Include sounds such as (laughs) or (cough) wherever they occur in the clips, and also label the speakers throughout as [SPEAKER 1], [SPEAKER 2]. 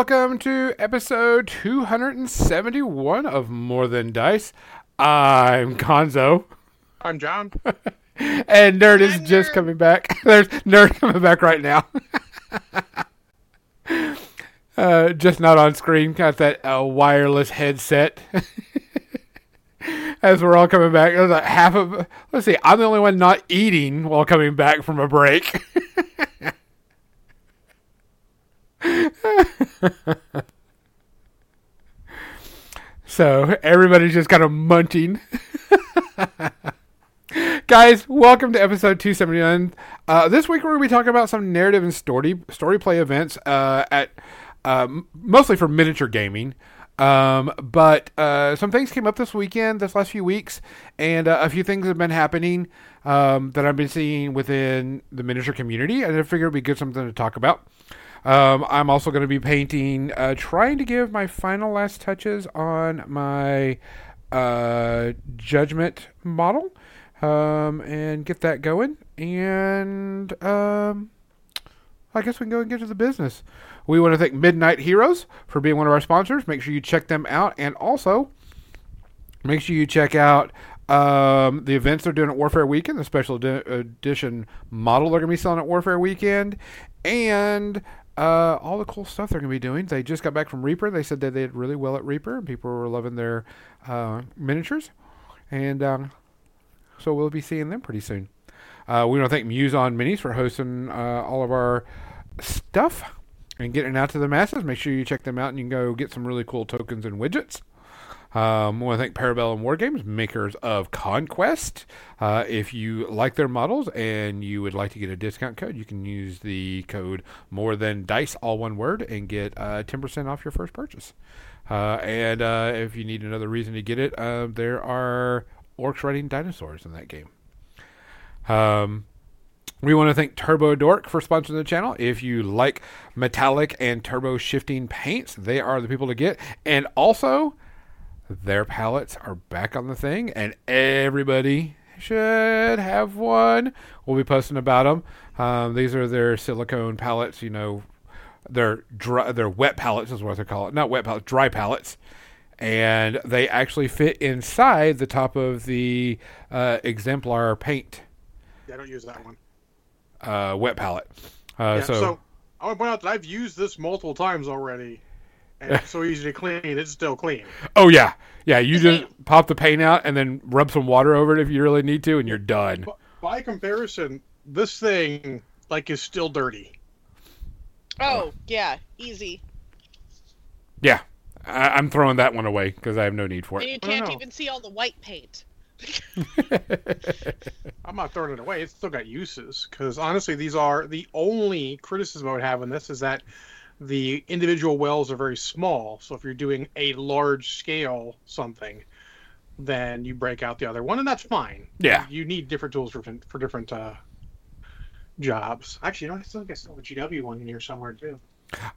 [SPEAKER 1] Welcome to episode 271 of More Than Dice. I'm Gonzo.
[SPEAKER 2] I'm John. (laughs)
[SPEAKER 1] and Nerd is just coming back. (laughs) There's Nerd coming back right now. (laughs) uh, just not on screen. Got that uh, wireless headset. As we're all coming back, there's like half of. Let's see. I'm the only one not eating while coming back from a break. (laughs) so everybody's just kind of munching. (laughs) Guys, welcome to episode 279. Uh, this week we're going to be talking about some narrative and story story play events uh, at uh, mostly for miniature gaming. Um, but uh, some things came up this weekend, this last few weeks, and uh, a few things have been happening um, that I've been seeing within the miniature community, and I figured it'd be good something to talk about. Um, I'm also going to be painting, uh, trying to give my final last touches on my uh, judgment model um, and get that going. And um, I guess we can go and get to the business. We want to thank Midnight Heroes for being one of our sponsors. Make sure you check them out. And also, make sure you check out um, the events they're doing at Warfare Weekend, the special edi- edition model they're going to be selling at Warfare Weekend, and uh, all the cool stuff they're going to be doing. They just got back from Reaper. They said that they did really well at Reaper, and people were loving their uh, miniatures. And um, so we'll be seeing them pretty soon. Uh, we want to thank Muson Minis for hosting uh, all of our stuff and getting out to the masses. Make sure you check them out and you can go get some really cool tokens and widgets. Um, I want to thank Parabellum War Games, makers of Conquest. Uh, if you like their models and you would like to get a discount code, you can use the code More Than Dice, all one word, and get uh, 10% off your first purchase. Uh, and uh, if you need another reason to get it, uh, there are orcs riding dinosaurs in that game. Um, we want to thank Turbo Dork for sponsoring the channel. If you like metallic and turbo shifting paints, they are the people to get. And also, their palettes are back on the thing, and everybody should have one. We'll be posting about them. Um, these are their silicone palettes. You know, they're dry, they're wet palettes is what they call it. Not wet palettes, dry palettes. And they actually fit inside the top of the uh, exemplar paint.
[SPEAKER 2] Yeah, I don't use that one.
[SPEAKER 1] Uh, wet palette. Uh,
[SPEAKER 2] yeah,
[SPEAKER 1] so,
[SPEAKER 2] so I want to point out that I've used this multiple times already, and it's so easy to clean. It's still clean.
[SPEAKER 1] oh yeah, yeah. You just pop the paint out and then rub some water over it if you really need to, and you're done.
[SPEAKER 2] By comparison, this thing like is still dirty.
[SPEAKER 3] Oh yeah, easy.
[SPEAKER 1] Yeah, I, I'm throwing that one away because I have no need for it.
[SPEAKER 3] And
[SPEAKER 1] it.
[SPEAKER 3] you can't even see all the white paint. (laughs)
[SPEAKER 2] I'm not throwing it away. It's still got uses because honestly, these are the only criticism I would have on this is that the individual wells are very small. So if you're doing a large scale something, then you break out the other one, and that's fine.
[SPEAKER 1] Yeah.
[SPEAKER 2] you need different tools for for different uh, jobs. Actually, you know, I still think I still have a GW one in here somewhere too.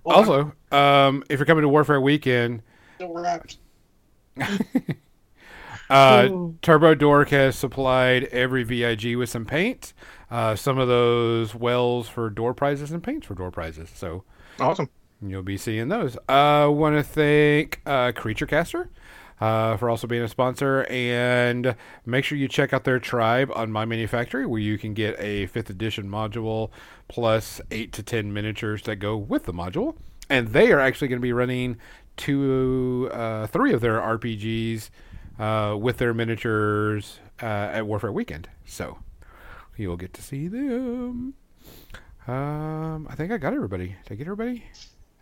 [SPEAKER 2] Well,
[SPEAKER 1] Also, um, if you're coming to Warfare Weekend,
[SPEAKER 2] I'm still wrapped. (laughs)
[SPEAKER 1] uh, Turbo Dork has supplied every VIG with some paint. Uh, some of those wells for door prizes and paints for door prizes. So
[SPEAKER 2] Awesome.
[SPEAKER 1] You'll be seeing those. I uh, want to thank uh, Creature Caster uh, for also being a sponsor, and make sure you check out their tribe on My Mini Factory, where you can get a fifth edition module plus eight to ten miniatures that go with the module. And they are actually going to be running two, uh, three of their RPGs uh, with their miniatures uh, at Warfare Weekend. So you'll get to see them. Um, I think I got everybody. Did I get everybody?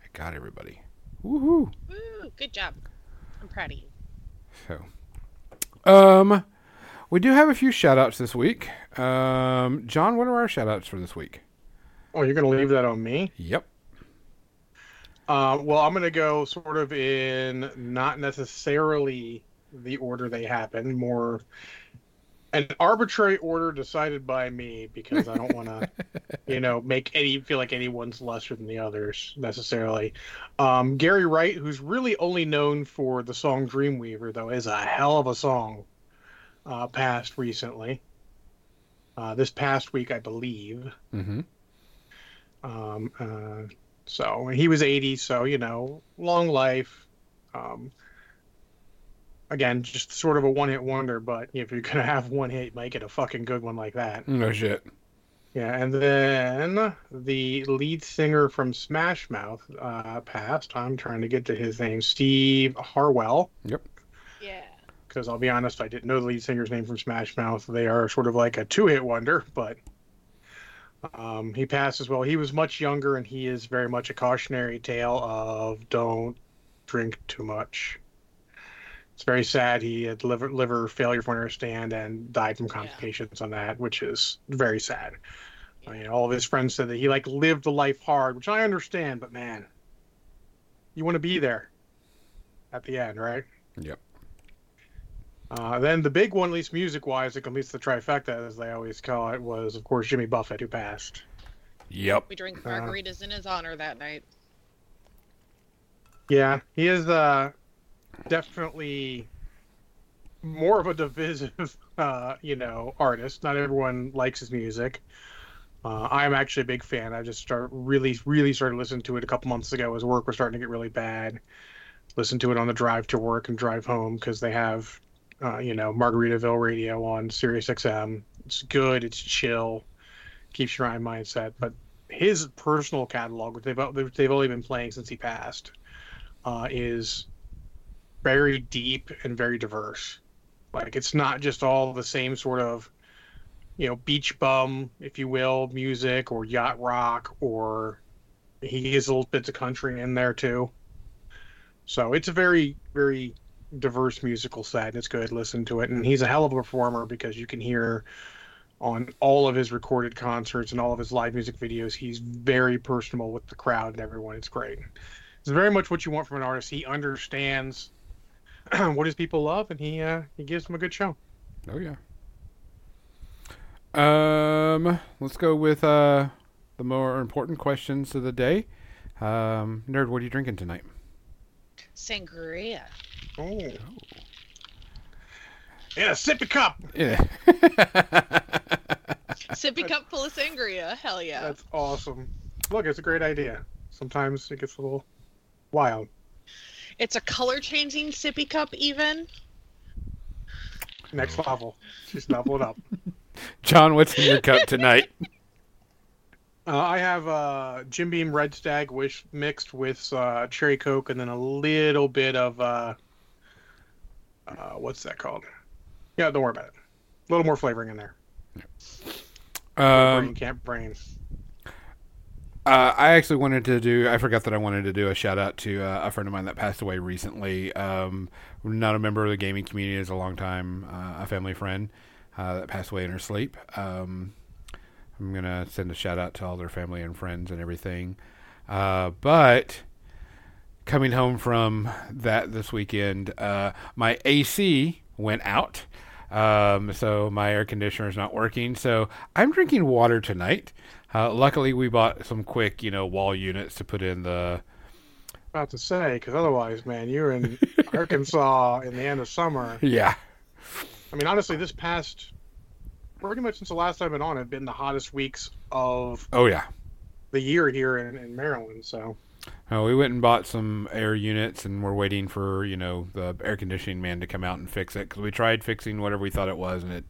[SPEAKER 1] I got everybody. Woohoo!
[SPEAKER 3] Woo, good job. I'm proud of you.
[SPEAKER 1] So, um, we do have a few shout outs this week. Um, John, what are our shout outs for this week?
[SPEAKER 2] Oh, you're gonna leave that on me?
[SPEAKER 1] Yep.
[SPEAKER 2] Uh, well, I'm going to go sort of in not necessarily the order they happen, more an arbitrary order decided by me because I don't want to, (laughs) you know, make any feel like anyone's lesser than the others necessarily. Um, Gary Wright, who's really only known for the song Dreamweaver, though, is a hell of a song. Uh, passed recently. Uh, this past week, I believe.
[SPEAKER 1] Mm-hmm.
[SPEAKER 2] Um, uh, So he was 80, so you know, long life. Um, again, just sort of a one-hit wonder. But if you're gonna have one hit, make it a fucking good one like that.
[SPEAKER 1] No shit.
[SPEAKER 2] Yeah, and then the lead singer from Smash Mouth uh, passed. I'm trying to get to his name, Steve Harwell. Yep.
[SPEAKER 3] Yeah.
[SPEAKER 2] Because I'll be honest, I didn't know the lead singer's name from Smash Mouth. They are sort of like a two-hit wonder, but um, he passed as well. He was much younger, and he is very much a cautionary tale of don't drink too much. It's very sad. He had liver liver failure, from what I understand, and died from complications on that, which is very sad. I mean, all of his friends said that he like lived the life hard, which I understand, but man, you want to be there at the end, right?
[SPEAKER 1] Yep.
[SPEAKER 2] Uh, then the big one, at least music-wise, that completes the trifecta, as they always call it, was of course Jimmy Buffett, who passed.
[SPEAKER 1] Yep.
[SPEAKER 3] We drank
[SPEAKER 2] Uh.
[SPEAKER 3] margaritas in his honor that night.
[SPEAKER 2] Yeah, he is uh, definitely more of a divisive, (laughs) uh, you know, artist. Not everyone likes his music. Uh, I'm actually a big fan. I just start really, really started listening to it a couple months ago as work was starting to get really bad. Listen to it on the drive to work and drive home because they have, uh, you know, Margaritaville radio on Sirius XM. It's good. It's chill. Keeps your mind mindset. But his personal catalog, which they've they've only been playing since he passed, uh, is very deep and very diverse. Like it's not just all the same sort of, you know, beach bum, if you will, music or yacht rock, or he has little bits of country in there too. So it's a very, very diverse musical set. and It's good. Listen to it, and he's a hell of a performer because you can hear on all of his recorded concerts and all of his live music videos, he's very personable with the crowd and everyone. It's great. It's very much what you want from an artist. He understands (clears throat) what his people love, and he uh, he gives them a good show.
[SPEAKER 1] Oh yeah. Um, let's go with uh the more important questions of the day. Um, nerd, what are you drinking tonight?
[SPEAKER 3] Sangria.
[SPEAKER 2] Oh. Yeah, sippy cup.
[SPEAKER 1] Yeah. (laughs)
[SPEAKER 3] Sippy cup full of sangria. Hell yeah.
[SPEAKER 2] That's awesome. Look, it's a great idea. Sometimes it gets a little wild.
[SPEAKER 3] It's a color changing sippy cup, even.
[SPEAKER 2] Next level. Just level it up. (laughs)
[SPEAKER 1] John, what's in your cup tonight? (laughs)
[SPEAKER 2] Uh, I have uh, Jim Beam Red Stag wish mixed with uh, cherry coke, and then a little bit of uh, uh, what's that called? Yeah, don't worry about it. A little more flavoring in there. brain
[SPEAKER 1] Um,
[SPEAKER 2] can't brain.
[SPEAKER 1] Uh, I actually wanted to do. I forgot that I wanted to do a shout out to uh, a friend of mine that passed away recently. Um, not a member of the gaming community, is a long time uh, a family friend uh, that passed away in her sleep. Um, I'm gonna send a shout out to all their family and friends and everything. Uh, but coming home from that this weekend, uh, my AC went out. Um, so my air conditioner is not working. So I'm drinking water tonight. Uh, luckily, we bought some quick, you know, wall units to put in the.
[SPEAKER 2] About to say, because otherwise, man, you're in (laughs) Arkansas in the end of summer.
[SPEAKER 1] Yeah.
[SPEAKER 2] I mean, honestly, this past pretty much since the last time I've been on, have been the hottest weeks of
[SPEAKER 1] Oh yeah.
[SPEAKER 2] the year here in, in Maryland. So
[SPEAKER 1] Uh, we went and bought some air units, and we're waiting for you know the air conditioning man to come out and fix it because we tried fixing whatever we thought it was, and it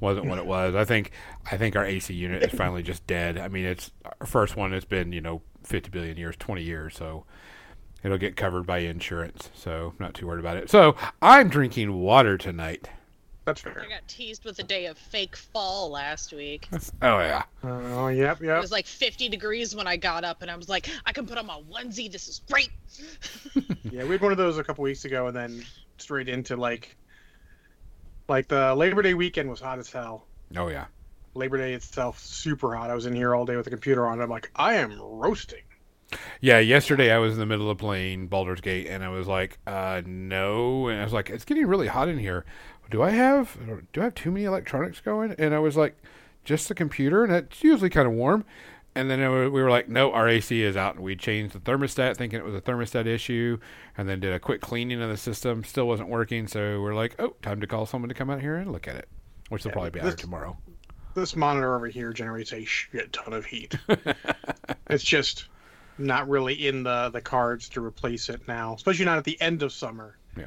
[SPEAKER 1] wasn't what it (laughs) was. I think I think our AC unit is finally just dead. I mean, it's our first one. It's been you know 50 billion years, 20 years, so it'll get covered by insurance. So not too worried about it. So I'm drinking water tonight.
[SPEAKER 2] That's fair.
[SPEAKER 3] I got teased with a day of fake fall last week. (laughs)
[SPEAKER 1] Oh yeah.
[SPEAKER 2] Oh, yep,
[SPEAKER 3] yeah.
[SPEAKER 2] It
[SPEAKER 3] was like 50 degrees when I got up, and I was like, I can put on my onesie. This is great. (laughs)
[SPEAKER 2] Yeah, we had one of those a couple weeks ago, and then straight into like, like the Labor Day weekend was hot as hell.
[SPEAKER 1] Oh yeah.
[SPEAKER 2] Labor Day itself super hot. I was in here all day with the computer on. I'm like, I am roasting.
[SPEAKER 1] Yeah, yesterday I was in the middle of playing Baldur's Gate and I was like, uh, no. And I was like, it's getting really hot in here. Do I have do I have too many electronics going? And I was like, just the computer, and it's usually kind of warm. And then we were like, no, our AC is out, and we changed the thermostat, thinking it was a thermostat issue, and then did a quick cleaning of the system. Still wasn't working, so we're like, oh, time to call someone to come out here and look at it, which will
[SPEAKER 2] Yeah,
[SPEAKER 1] probably be out
[SPEAKER 2] this-
[SPEAKER 1] here tomorrow.
[SPEAKER 2] This monitor over here generates a shit ton of heat. (laughs) it's just not really in the the cards to replace it now, especially not at the end of summer.
[SPEAKER 1] Yeah.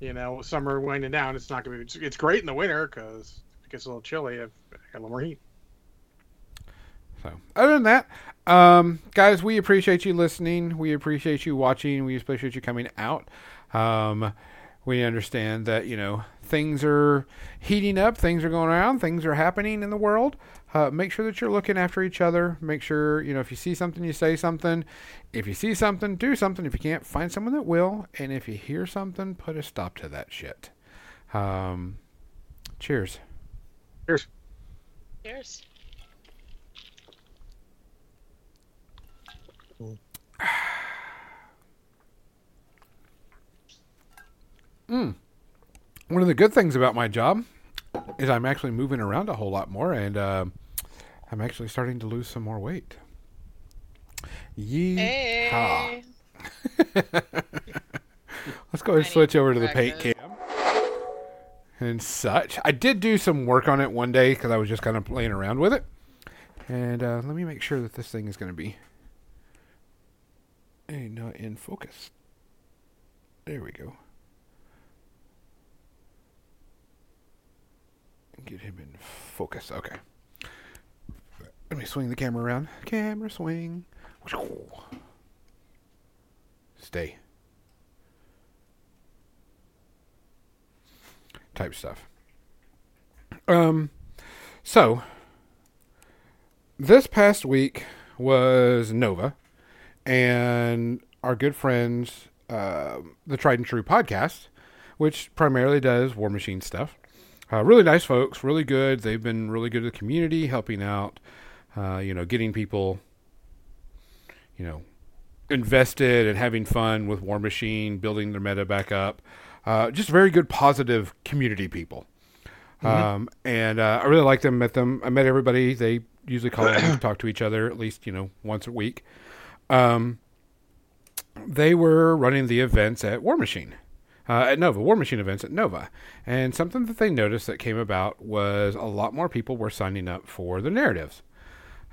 [SPEAKER 2] You know, summer winding down, it's not going to be. It's, great in the winter because it gets a little chilly. Got a little more heat.
[SPEAKER 1] So, other than that, um, guys, we appreciate you listening. We appreciate you watching. We appreciate you coming out. Um, we understand that you know things are heating up, things are going around, things are happening in the world. Uh, make sure that you're looking after each other. Make sure you know if you see something, you say something. If you see something, do something. If you can't, find someone that will. And if you hear something, put a stop to that shit. Um, cheers.
[SPEAKER 2] Cheers.
[SPEAKER 3] Cheers. (sighs)
[SPEAKER 1] One of the good things about my job is I'm actually moving around a whole lot more, and uh, I'm actually starting to lose some more weight. Yeehaw!
[SPEAKER 3] Hey. (laughs)
[SPEAKER 1] Let's go ahead and switch over to the paint cam and such. I did do some work on it one day because I was just kind of playing around with it. And uh, let me make sure that this thing is going to be hey, not in focus. There we go. Get him in focus. Okay. Let me swing the camera around. Camera swing. Stay. Type stuff. Um, so this past week was Nova, and our good friends, uh, the Tried and True podcast, which primarily does War Machine stuff. Uh, really nice folks, really good. They've been really good to the community, helping out, uh, you know, getting people, you know, invested and having fun with War Machine, building their meta back up. Uh, just very good, positive community people. Um, and uh, I really like them. Met them. I met everybody. They usually call (clears throat) and talk to each other at least, you know, once a week. Um, they were running the events at War Machine, uh, at Nova, War Machine events at Nova. And something that they noticed that came about was a lot more people were signing up for the narratives.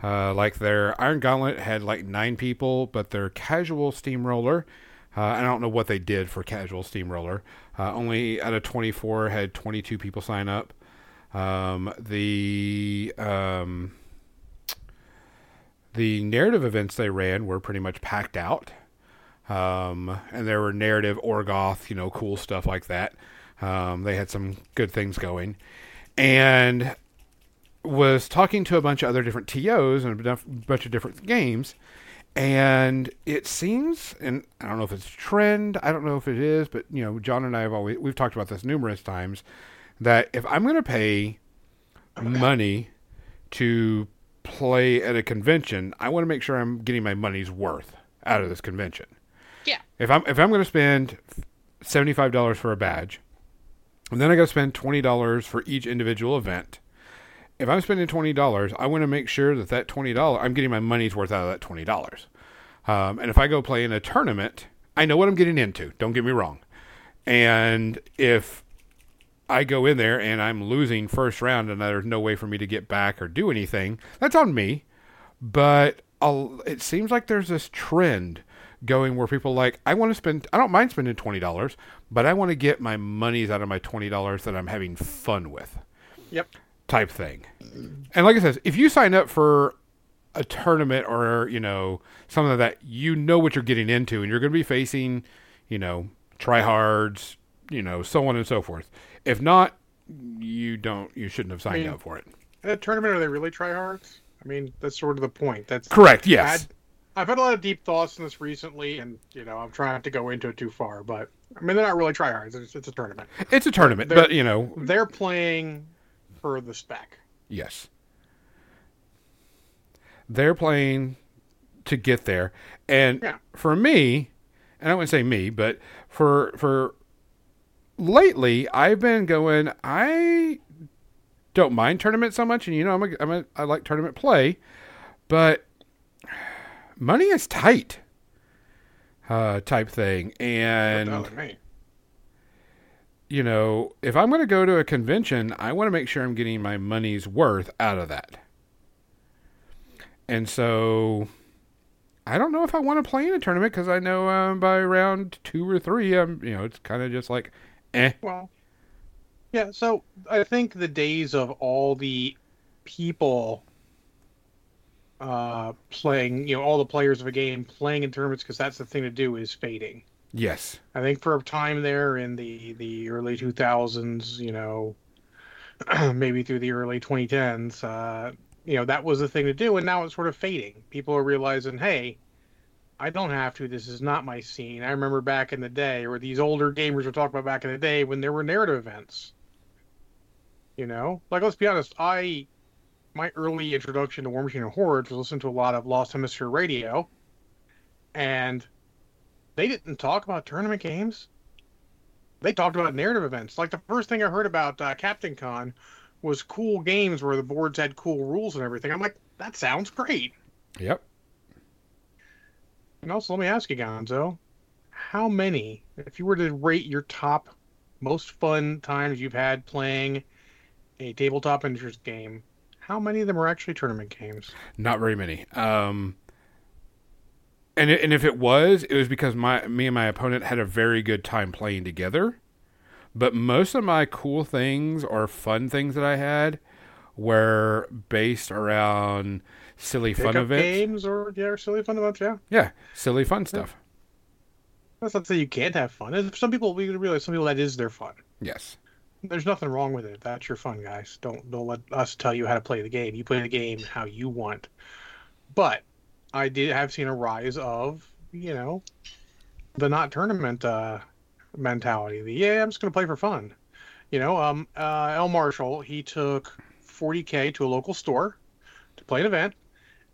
[SPEAKER 1] Uh, like their Iron Gauntlet had like nine people, but their casual steamroller, uh, I don't know what they did for casual steamroller. Uh, only out of 24 had 22 people sign up. Um, the um, the narrative events they ran were pretty much packed out. Um, and there were narrative Orgoth, you know, cool stuff like that. Um, they had some good things going. And was talking to a bunch of other different TOs and a bunch- of different games. And it seems, and I don't know if it's a trend, I don't know if it is, but you know, John and I have always we've talked about this numerous times that if I'm going to pay money to play at a convention, I want to make sure I'm getting my money's worth out of this convention.
[SPEAKER 3] Yeah.
[SPEAKER 1] If I'm if I'm going to spend seventy five dollars for a badge, and then I got to spend twenty dollars for each individual event. If I'm spending twenty dollars, I want to make sure that that twenty dollars I'm getting my money's worth out of that twenty dollars. Um, and if I go play in a tournament, I know what I'm getting into. Don't get me wrong. And if I go in there and I'm losing first round and there's no way for me to get back or do anything, that's on me. But I'll, it seems like there's this trend going where people like I want to spend I don't mind spending twenty dollars, but I want to get my monies out of my twenty dollars that I'm having fun with
[SPEAKER 2] Yep.
[SPEAKER 1] Type thing. And like I said, if you sign up for a tournament or you know something like that you know what you're getting into, and you're going to be facing, you know, tryhards, you know, so on and so forth. If not, you don't, you shouldn't have signed
[SPEAKER 2] mean-
[SPEAKER 1] up for it.
[SPEAKER 2] At a tournament, are they really tryhards? I mean, that's sort of the point. That's
[SPEAKER 1] Correct.
[SPEAKER 2] I
[SPEAKER 1] Yes.
[SPEAKER 2] I've had a lot of deep thoughts on this recently, and you know, I'm trying not to go into it too far. But I mean, they're not really tryhards. It's, it's a tournament.
[SPEAKER 1] It's a tournament,
[SPEAKER 2] They're-
[SPEAKER 1] but you know,
[SPEAKER 2] They're playing for the spec.
[SPEAKER 1] Yes. They're playing to get there. And
[SPEAKER 2] Yeah.
[SPEAKER 1] for me, and I wouldn't say me, but for for lately I've been going I don't mind tournament so much and you know I'm a, I'm a I like tournament play, but money is tight. Uh type thing and
[SPEAKER 2] Not like me.
[SPEAKER 1] You know, if I'm going to go to a convention, I want to make sure I'm getting my money's worth out of that. And so I don't know if I want to play in a tournament because I know um, by round two or three, um, you know, it's kind of just like, eh.
[SPEAKER 2] Well, yeah. So I think the days of all the people uh, playing, you know, all the players of a game playing in tournaments because that's the thing to do is fading.
[SPEAKER 1] Yes.
[SPEAKER 2] I think for a time there in the the early 2000s, you know, (clears throat) maybe through the early 2010s, uh, you know, that was the thing to do, and now it's sort of fading. People are realizing, hey, I don't have to. This is not my scene. I remember back in the day, or these older gamers were talking about back in the day when there were narrative events. You know, like let's be honest, I my early introduction to War Machine and Hordes was listening to a lot of Lost Hemisphere Radio, and they didn't talk about tournament games. They talked about narrative events. Like the first thing I heard about uh, Captain Con was cool games where the boards had cool rules and everything. I'm like, that sounds great.
[SPEAKER 1] Yep.
[SPEAKER 2] And also, let me ask you, Gonzo, how many, if you were to rate your top most fun times you've had playing a tabletop interest game, how many of them are actually tournament games?
[SPEAKER 1] Not very many. Um, and it, and if it was, it was because my me and my opponent had a very good time playing together. But most of my cool things or fun things that I had were based around silly fun
[SPEAKER 2] Pickup
[SPEAKER 1] events.
[SPEAKER 2] games or yeah, silly fun events, yeah.
[SPEAKER 1] Yeah, silly fun stuff.
[SPEAKER 2] That's not to say you can't have fun. Some people we realize some people that is their fun.
[SPEAKER 1] Yes.
[SPEAKER 2] There's nothing wrong with it. That's your fun, guys. Don't don't let us tell you how to play the game. You play the game how you want. But I did have seen a rise of, you know, the not tournament uh, mentality. The yeah, I'm just gonna play for fun. You know, um, uh, L. Marshall he took 40k to a local store to play an event,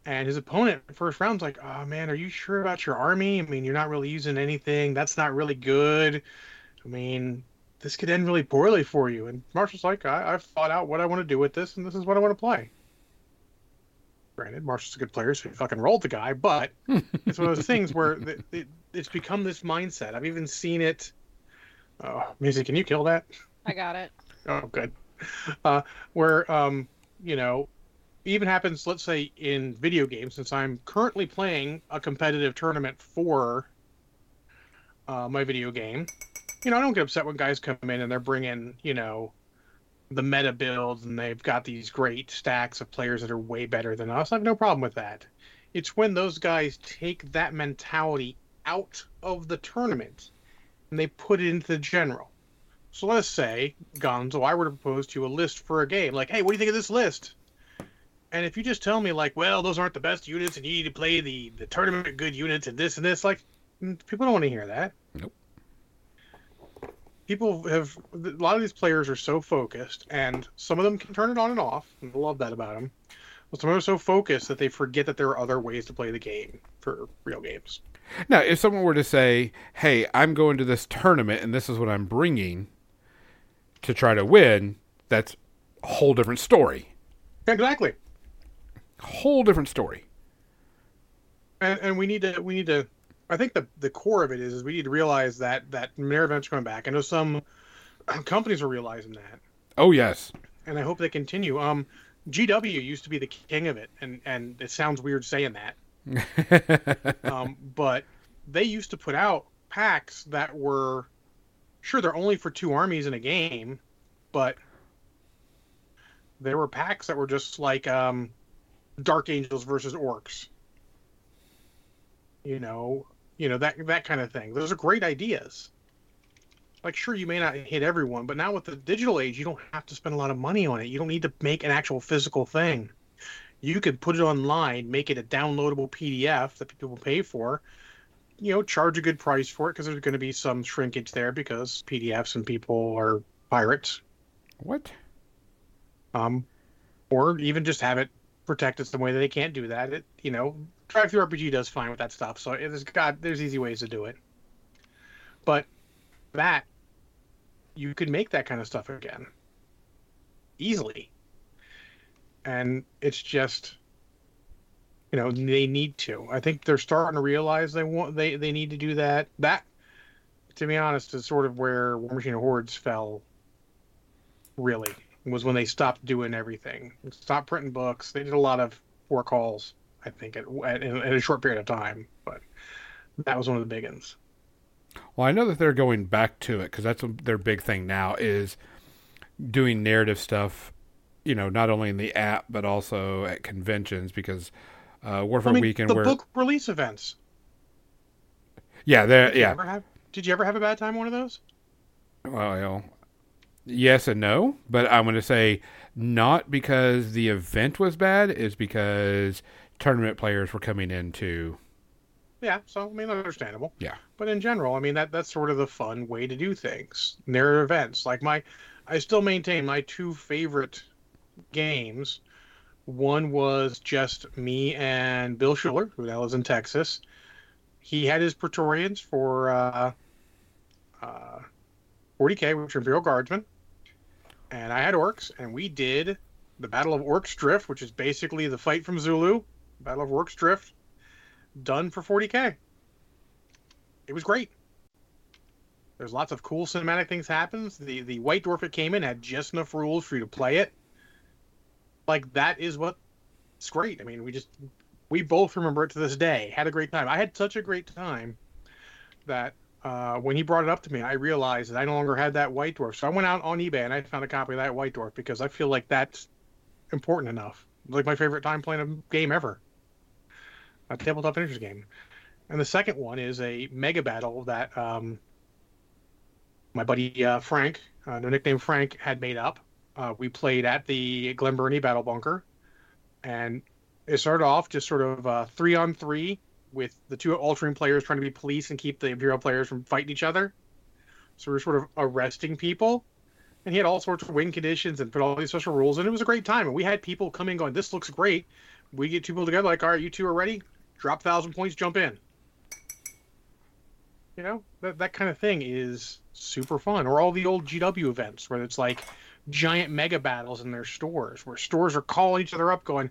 [SPEAKER 2] and his opponent first round's like, "Oh man, are you sure about your army? I mean, you're not really using anything. That's not really good. I mean, this could end really poorly for you." And Marshall's like, I- "I've thought out what I want to do with this, and this is what I want to play." Granted, Marshall's a good player, so he fucking rolled the guy, but it's one of those things where it, it, (laughs) it's become this mindset. I've even seen it. Oh, Maisie, can you kill that?
[SPEAKER 3] I got it. (laughs)
[SPEAKER 2] Oh, good. Uh, where, um, you know, even happens, let's say, in video games, since I'm currently playing a competitive tournament for uh, my video game. You know, I don't get upset when guys come in and they're bringing, you know, the meta builds and they've got these great stacks of players that are way better than us. I have no problem with that. It's when those guys take that mentality out of the tournament and they put it into the general. So let's say, Gonzo, I were to propose to you a list for a game. Like, hey, what do you think of this list? And if you just tell me, like, well, those aren't the best units and you need to play the, the tournament good units and this and this, like, people don't want to hear that.
[SPEAKER 1] Nope.
[SPEAKER 2] People have, a lot of these players are so focused, and some of them can turn it on and off. And I love that about them. But some of them are so focused that they forget that there are other ways to play the game for real games.
[SPEAKER 1] Now, if someone were to say, "Hey, I'm going to this tournament and this is what I'm bringing to try to win," that's a whole different story.
[SPEAKER 2] Exactly.
[SPEAKER 1] Whole different story.
[SPEAKER 2] and, and we need to we need to i think the the core of it is is we need to realize that that mirror events are coming back. I know some (clears throat) companies are realizing that.
[SPEAKER 1] Oh yes.
[SPEAKER 2] and i hope they continue. Um gw used to be the king of it and and it sounds weird saying that. (laughs) Um but they used to put out packs that were sure they're only for two armies in a game but there were packs that were just like um dark angels versus orcs. You know you know that that kind of thing. Those are great ideas. Like sure you may not hit everyone but now with the digital age you don't have to spend a lot of money on it. You don't need to make an actual physical thing. You could put it online make it a downloadable pdf that people pay for you know charge a good price for it because there's going to be some shrinkage there because pdfs and people are pirates.
[SPEAKER 1] What?
[SPEAKER 2] um, or even just have it protected some way that they can't do that. It, you know, DriveThruRPG does fine with that stuff. So there's got there's easy ways to do it. But that you could make that kind of stuff again easily, and it's just you know they need to. I think they're starting to realize they want they they need to do that. That, to be honest, is sort of where War Machine Hordes fell. Really, was when they stopped doing everything. Stopped printing books. They did a lot of poor calls. I think, at, at, in, in a short period of time. But that was one of the big ones.
[SPEAKER 1] Well, I know that they're going back to it because that's their big thing now is doing narrative stuff. You know, not only in the app but also at conventions because uh, Warfare
[SPEAKER 2] I mean,
[SPEAKER 1] Weekend,
[SPEAKER 2] the
[SPEAKER 1] where
[SPEAKER 2] book release events.
[SPEAKER 1] yeah, there,
[SPEAKER 2] Did you
[SPEAKER 1] yeah,
[SPEAKER 2] ever have? Did you ever have a bad time one of those?
[SPEAKER 1] Well, yes and no, but I'm going to say not because the event was bad, is because tournament players were coming in to.
[SPEAKER 2] Yeah, so I mean, understandable.
[SPEAKER 1] Yeah.
[SPEAKER 2] But in general, I mean that that's sort of the fun way to do things. Narrative events, like my, I still maintain my two favorite games. One was just me and Bill Schuler, who now lives in Texas. He had his Praetorians for uh, uh, 40k, which are Imperial Guardsmen, and I had orcs, and we did the Battle of Orcs Drift, which is basically the fight from Zulu, Battle of Orcs Drift, done for 40k. It was great. There's lots of cool cinematic things happens. The the White Dwarf that came in had just enough rules for you to play it. Like that is what it's great. I mean, we just we both remember it to this day. Had a great time. I had such a great time that uh, when he brought it up to me, I realized that I no longer had that White Dwarf. So I went out on eBay and I found a copy of that White Dwarf because I feel like that's important enough. Like my favorite time playing a game ever. A tabletop interest game. And the second one is a mega battle that um, my buddy uh, Frank, uh, the nickname Frank, had made up. Uh, we played at the Glen Burnie Battle Bunker, and it started off just sort of uh, three on three with the two altering players trying to be police and keep the Imperial players from fighting each other. So we are sort of arresting people, and he had all sorts of win conditions and put all these special rules, and it was a great time. And we had people come in going, "This looks great." We get two people together, like, "All right, you two are ready. Drop thousand points, jump in." You know that that kind of thing is super fun. Or all the old GW events where it's like giant mega battles in their stores, where stores are calling each other up, going,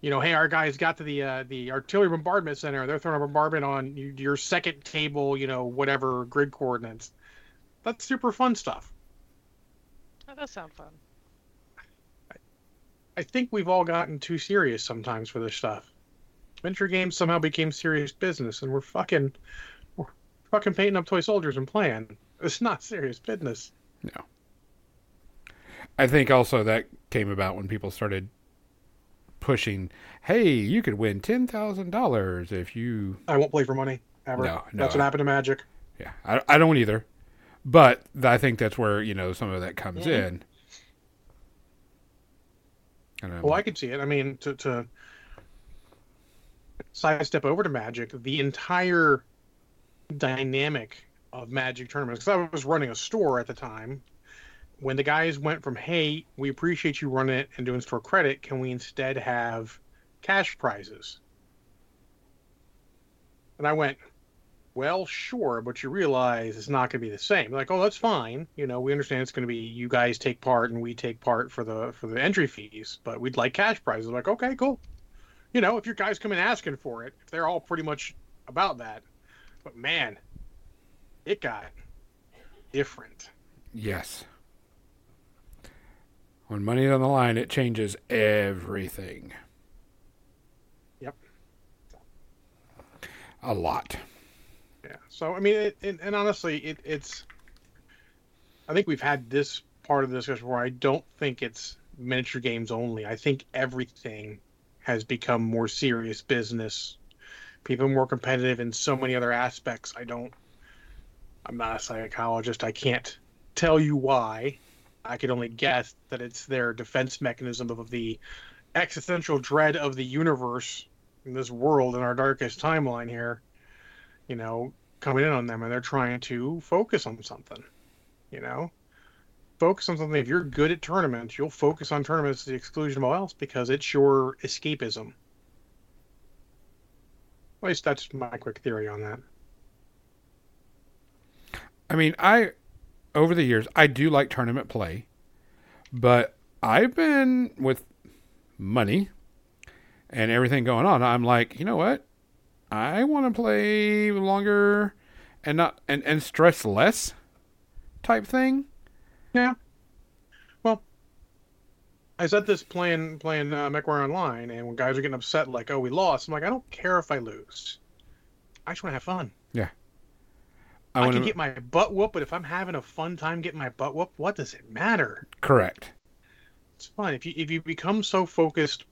[SPEAKER 2] you know, hey, our guys got to the uh, the artillery bombardment center. They're throwing a bombardment on your second table, you know, whatever grid coordinates. That's super fun stuff.
[SPEAKER 3] That does sound fun.
[SPEAKER 2] I think we've all gotten too serious sometimes for this stuff. Venture games somehow became serious business, and we're fucking, we're fucking painting up toy soldiers and playing. (laughs) It's not serious business.
[SPEAKER 1] No. I think also that came about when people started pushing, hey, you could win $10,000 if you.
[SPEAKER 2] I won't play for money ever.
[SPEAKER 1] No, no.
[SPEAKER 2] That's what happened to Magic.
[SPEAKER 1] Yeah, I, I don't either. But I think that's where, you know, some of that comes
[SPEAKER 2] Mhm.
[SPEAKER 1] in. And I'm
[SPEAKER 2] Well, I could see it. I mean, to, to sidestep over to Magic, the entire dynamic of Magic tournaments, because I was running a store at the time. When the guys went from, hey, we appreciate you running it and doing store credit, can we instead have cash prizes? And I went, well, sure, but you realize it's not going to be the same. Like, oh, that's fine. You know, we understand it's going to be you guys take part and we take part for the for the entry fees, but we'd like cash prizes. Like, okay, cool. You know, if your guys come in asking for it, if they're all pretty much about that, but man, it got different.
[SPEAKER 1] yes. When money's on the line, it changes everything.
[SPEAKER 2] Yep.
[SPEAKER 1] A lot.
[SPEAKER 2] Yeah. So I mean, it, and, and honestly, it, it's. I think we've had this part of the discussion where I don't think it's miniature games only. I think everything has become more serious business. People more competitive in so many other aspects. I don't. I'm not a psychologist. I can't tell you why. I could only guess that it's their defense mechanism of the existential dread of the universe in this world in our darkest timeline here. You know, coming in on them and they're trying to focus on something. You know, focus on something. If you're good at tournaments, you'll focus on tournaments to the exclusion of all else because it's your escapism. At least that's my quick theory on that.
[SPEAKER 1] I mean, I over the years I do like tournament play, but I've been with money and everything going on. I'm like, you know what? I want to play longer and not and and stress less type thing.
[SPEAKER 2] Yeah. Well, I said this playing playing uh, MechWarrior Online, and when guys are getting upset, like, "Oh, we lost," I'm like, I don't care if I lose. I just want to have fun. Yeah. I,
[SPEAKER 1] wanna-
[SPEAKER 2] can get my butt whooped, but if I'm having a fun time getting my butt whooped, what does it matter?
[SPEAKER 1] correct.
[SPEAKER 2] It's fun. If you if you become so focused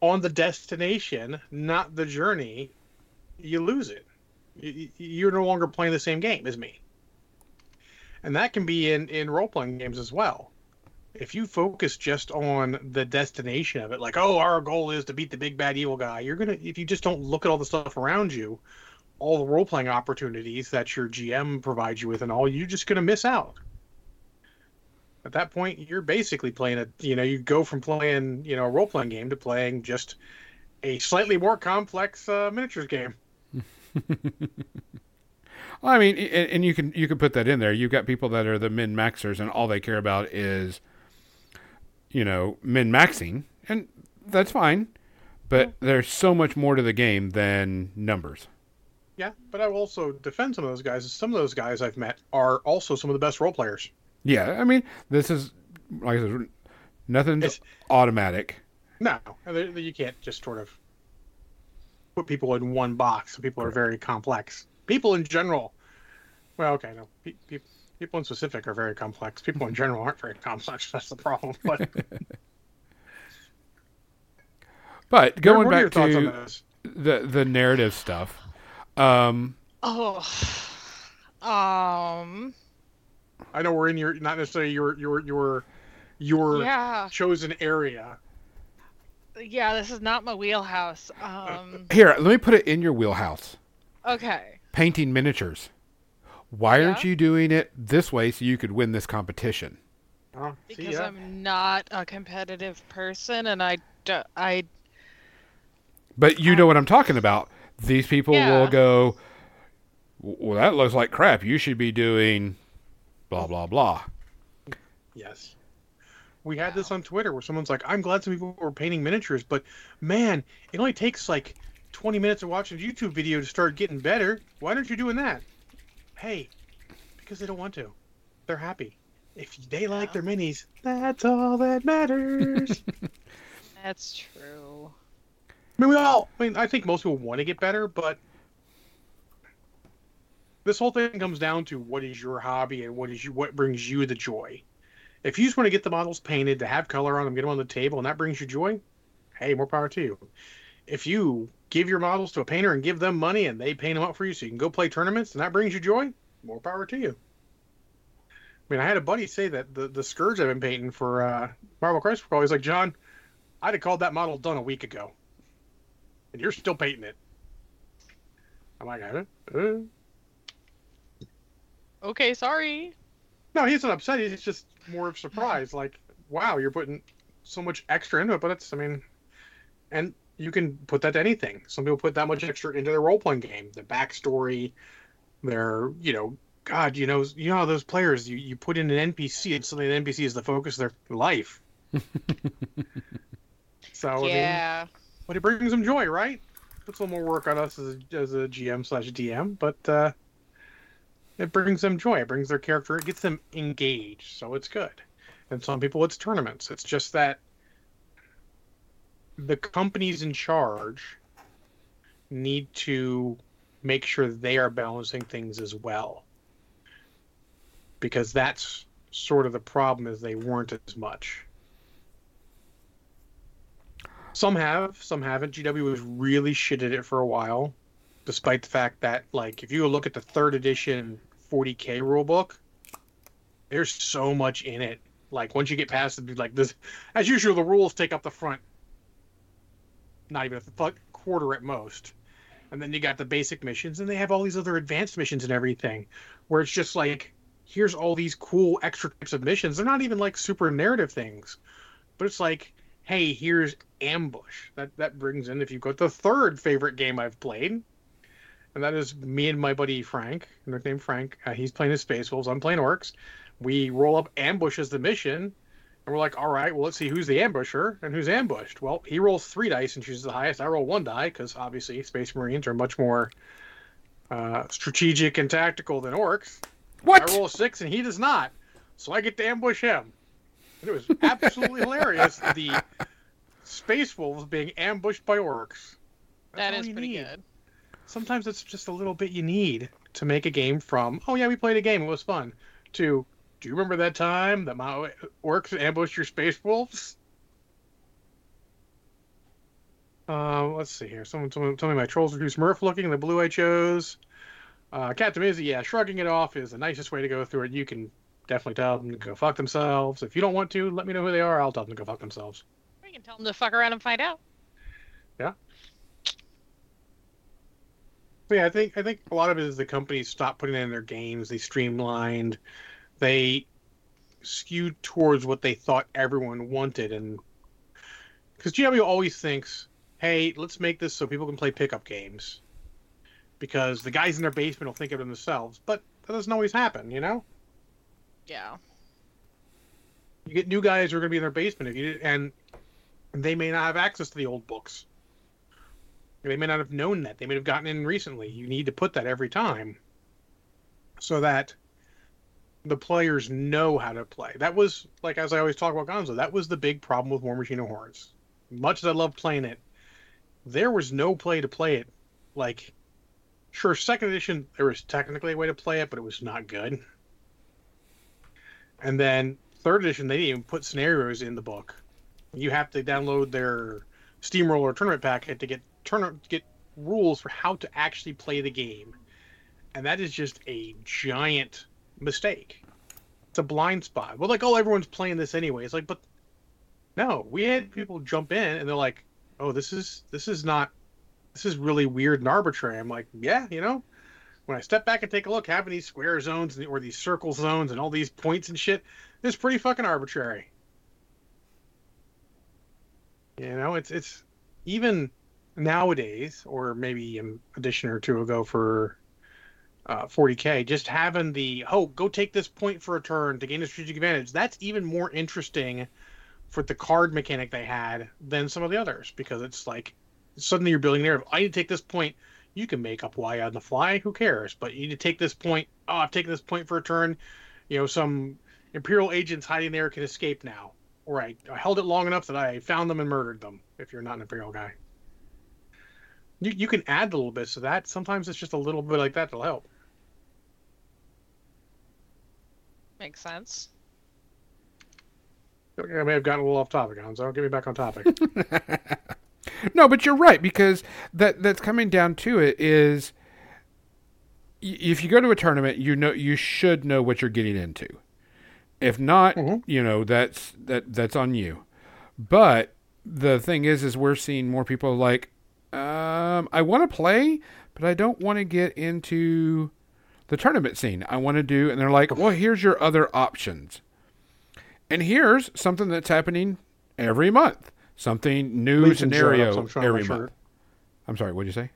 [SPEAKER 2] on the destination, not the journey, you lose it. You- you- You're no longer playing the same game as me. And that can be in in role playing games as well. If you focus just on the destination of it, like oh, our goal is to beat the big bad evil guy, you're gonna if you just don't look at all the stuff around you, all the role playing opportunities that your GM provides you with, and all, you're just gonna miss out at that point you're basically playing a you know you go from playing you know a role playing game to playing just a slightly more complex uh, miniatures game (laughs)
[SPEAKER 1] I mean, and, and you can you can put that in there. You've got people that are the min maxers, and all they care about is, you know, min maxing, and that's fine. But there's so much more to the game than numbers.
[SPEAKER 2] yeah but i will also defend some of those guys some of those guys i've met are also some of the best role players
[SPEAKER 1] Yeah, I mean, this is like I said, nothing's
[SPEAKER 2] It's-
[SPEAKER 1] automatic.
[SPEAKER 2] no you can't just sort of put people in one box people are very complex people in general well okay no pe- pe- people in specific are very complex people in general aren't very complex (laughs) that's the problem but (laughs)
[SPEAKER 1] But going
[SPEAKER 2] what
[SPEAKER 1] back to the the narrative stuff, um,
[SPEAKER 3] Oh. Um.
[SPEAKER 2] I know we're in your not necessarily your your your your
[SPEAKER 3] Yeah.
[SPEAKER 2] chosen area.
[SPEAKER 3] Yeah. This is not my wheelhouse. Um.
[SPEAKER 1] here, let me put it in your wheelhouse.
[SPEAKER 3] Okay.
[SPEAKER 1] Painting miniatures. Why aren't you doing it this way so you could win this competition?
[SPEAKER 2] Oh,
[SPEAKER 3] Because
[SPEAKER 2] yeah.
[SPEAKER 3] I'm not a competitive person, and I, do, I
[SPEAKER 1] But you know what I'm talking about. These people
[SPEAKER 3] Yeah.
[SPEAKER 1] will go, well, that looks like crap. You should be doing blah, blah, blah.
[SPEAKER 2] Yes. We had this on Twitter where someone's like, I'm glad some people were painting miniatures, but man, it only takes like 20 minutes of watching a YouTube video to start getting better. Why aren't you doing that? Hey, because they don't want to. They're happy. If they like their minis, that's all that matters. (laughs)
[SPEAKER 3] That's true.
[SPEAKER 2] I mean, we all. I mean, I think most people want to get better, but this whole thing comes down to what is your hobby and what is you what brings you the joy. If you just want to get the models painted to have color on them, get them on the table, and that brings you joy, hey, more power to you. If you give your models to a painter and give them money and they paint them up for you so you can go play tournaments and that brings you joy, more power to you. I mean, I had a buddy say that the the scourge I've been painting for uh, Marvel Crisis Protocol, he's like, John, I'd have called that model done a week ago and you're still painting it. I'm like, uh, uh.
[SPEAKER 3] Okay. Sorry.
[SPEAKER 2] no, he's not upset. He's just more of surprise. Like, wow, you're putting so much extra into it. But it's, I mean, and you can put that to anything. Some people put that much extra into their role playing game, the backstory, their, you know, God, you know, you know how those players you, you put in an NPC and suddenly the NPC is the focus of their life. (laughs) so I mean,
[SPEAKER 3] yeah.
[SPEAKER 2] but it brings them joy, right? Puts a little more work on us as a, as a GM slash DM, but uh, it brings them joy. It brings their character, it gets them engaged, so it's good. And some people, it's tournaments. It's just that the companies in charge need to make sure they are balancing things as well, because that's sort of the problem is they weren't as much. Some have, some haven't. GW was really shit at it for a while, despite the fact that, like, if you look at the third edition 40k rulebook, there's so much in it. Like, once you get past it, like this, as usual, the rules take up the front, not even a quarter at most. And then you got the basic missions, and they have all these other advanced missions and everything, where it's just like, here's all these cool extra types of missions. They're not even like super narrative things, but it's like, hey, here's ambush. That that brings in if you've got the third favorite game I've played, and that is me and my buddy Frank, nicknamed Frank. Uh, he's playing his Space Wolves. I'm playing Orcs. We roll up ambush as the mission, and we're like, all right, well, let's see who's the ambusher and who's ambushed. Well, he rolls three dice and chooses the highest. I roll one die because obviously Space Marines are much more uh, strategic and tactical than Orcs.
[SPEAKER 1] What?
[SPEAKER 2] I roll a six and he does not, so I get to ambush him. And it was absolutely hilarious. (laughs) The space wolves being ambushed by orcs. That's
[SPEAKER 3] That
[SPEAKER 2] all
[SPEAKER 3] is
[SPEAKER 2] you
[SPEAKER 3] pretty
[SPEAKER 2] need.
[SPEAKER 3] good.
[SPEAKER 2] Sometimes it's just a little bit you need to make a game from, oh yeah, we played a game, it was fun, to, do you remember that time that my orcs ambushed your space wolves? Uh, let's see here. Someone, someone tell me my trolls are too smurf looking. The blue I chose. Uh, Captain Izzy, yeah, shrugging it off is the nicest way to go through it. You can definitely tell them to go fuck themselves. If you don't want to, let me know who they are. I'll tell them to go fuck themselves.
[SPEAKER 3] We can tell them to fuck around and find out.
[SPEAKER 2] But yeah, I think I think a lot of it is the companies stopped putting it in their games. They streamlined. They skewed towards what they thought everyone wanted, and because GW always thinks, "Hey, let's make this so people can play pickup games," because the guys in their basement will think of it themselves. But that doesn't always happen, you know.
[SPEAKER 3] Yeah.
[SPEAKER 2] You get new guys who are going to be in their basement if you and they may not have access to the old books. They may not have known that. They may have gotten in recently. You need to put that every time so that the players know how to play. That was like as I always talk about Gonzo, that was the big problem with War Machine of Hordes. Much as I love playing it, there was no play to play it. Like sure, second edition there was technically a way to play it, but it was not good. And then third edition, they didn't even put scenarios in the book. You have to download their Steamroller tournament packet to get turn get rules for how to actually play the game, and that is just a giant mistake. It's a blind spot. Well, like, oh, everyone's playing this anyway. It's like, but no, we had people jump in and they're like, oh, this is this is not this is really weird and arbitrary. I'm like, yeah, you know, when I step back and take a look, having these square zones or these circle zones and all these points and shit, it's pretty fucking arbitrary. You know, it's it's even nowadays, or maybe an edition or two ago for uh, 40k, just having the oh, go take this point for a turn to gain a strategic advantage. That's even more interesting for the card mechanic they had than some of the others because it's like suddenly you're building narrative. I need to take this point. You can make up why on the fly. Who cares? But you need to take this point. Oh, I've taken this point for a turn. You know, some Imperial agents hiding there can escape now. Or I, I held it long enough that I found them and murdered them. If you're not an Imperial guy, you you can add a little bit to that. Sometimes it's just a little bit like that that'll help.
[SPEAKER 3] Makes sense.
[SPEAKER 2] I may have gotten a little off topic, Gonzo. Get me back on topic. (laughs)
[SPEAKER 1] No, but you're right because that that's coming down to it is if you go to a tournament, you know you should know what you're getting into. If not,
[SPEAKER 2] Mhm.
[SPEAKER 1] you know that's that that's on you. But the thing is, is we're seeing more people like, um, I want to play, but I don't want to get into the tournament scene. I want to do, and they're like, well, here's your other options, and here's something that's happening every month. Something new
[SPEAKER 2] Legion showed up,
[SPEAKER 1] scenario
[SPEAKER 2] so I'm
[SPEAKER 1] every month. I'm sorry, what'd you say?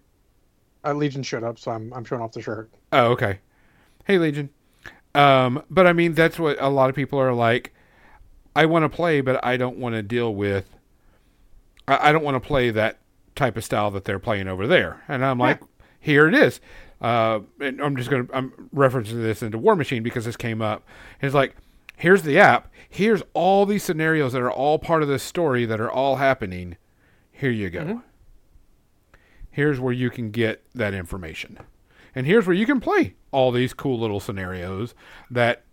[SPEAKER 2] Uh, Legion showed up, so I'm I'm showing off the shirt.
[SPEAKER 1] Oh, okay. Hey, Legion. Um, but I mean, that's what a lot of people are like. I want to play, but I don't want to deal with. I, I don't want to play that type of style that they're playing over there. And I'm like, here it is. Uh, and I'm just going to I'm referencing this into War Machine because this came up. It's like, here's the app. Here's all these scenarios that are all part of this story that are all happening. Here you go. Here's where you can get that information. And here's where you can play all these cool little scenarios that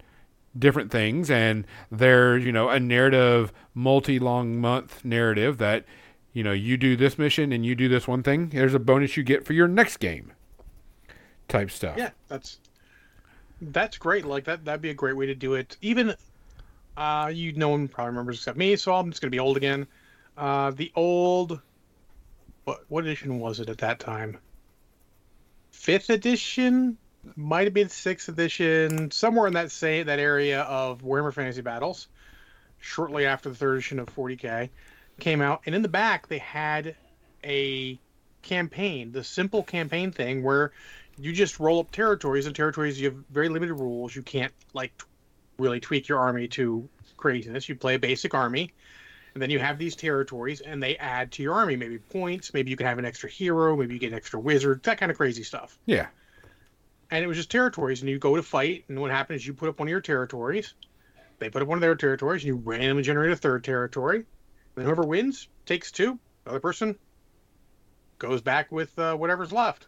[SPEAKER 1] different things and they're, you know, a narrative multi-long month narrative that you know, you do this mission and you do this one thing, there's a bonus you get for your next game. Type stuff.
[SPEAKER 2] Yeah, that's that's great. Like that that'd be a great way to do it. Even uh you no one probably remembers except me, so I'm just gonna be old again. Uh the old what what edition was it at that time? Fifth edition? Might have been sixth edition, somewhere in that say that area of Warhammer Fantasy Battles, shortly after the third edition of 40k came out, and in the back they had a campaign, the simple campaign thing where you just roll up territories and territories you have very limited rules you can't like t- really tweak your army to craziness you play a basic army and then you have these territories and they add to your army maybe points maybe you can have an extra hero maybe you get an extra wizard that kind of crazy stuff
[SPEAKER 1] Yeah.
[SPEAKER 2] and it was just territories and you go to fight and what happens is you put up one of your territories They put up one of their territories, and you randomly generate a third territory. And whoever wins takes two. The other person goes back with uh, whatever's left.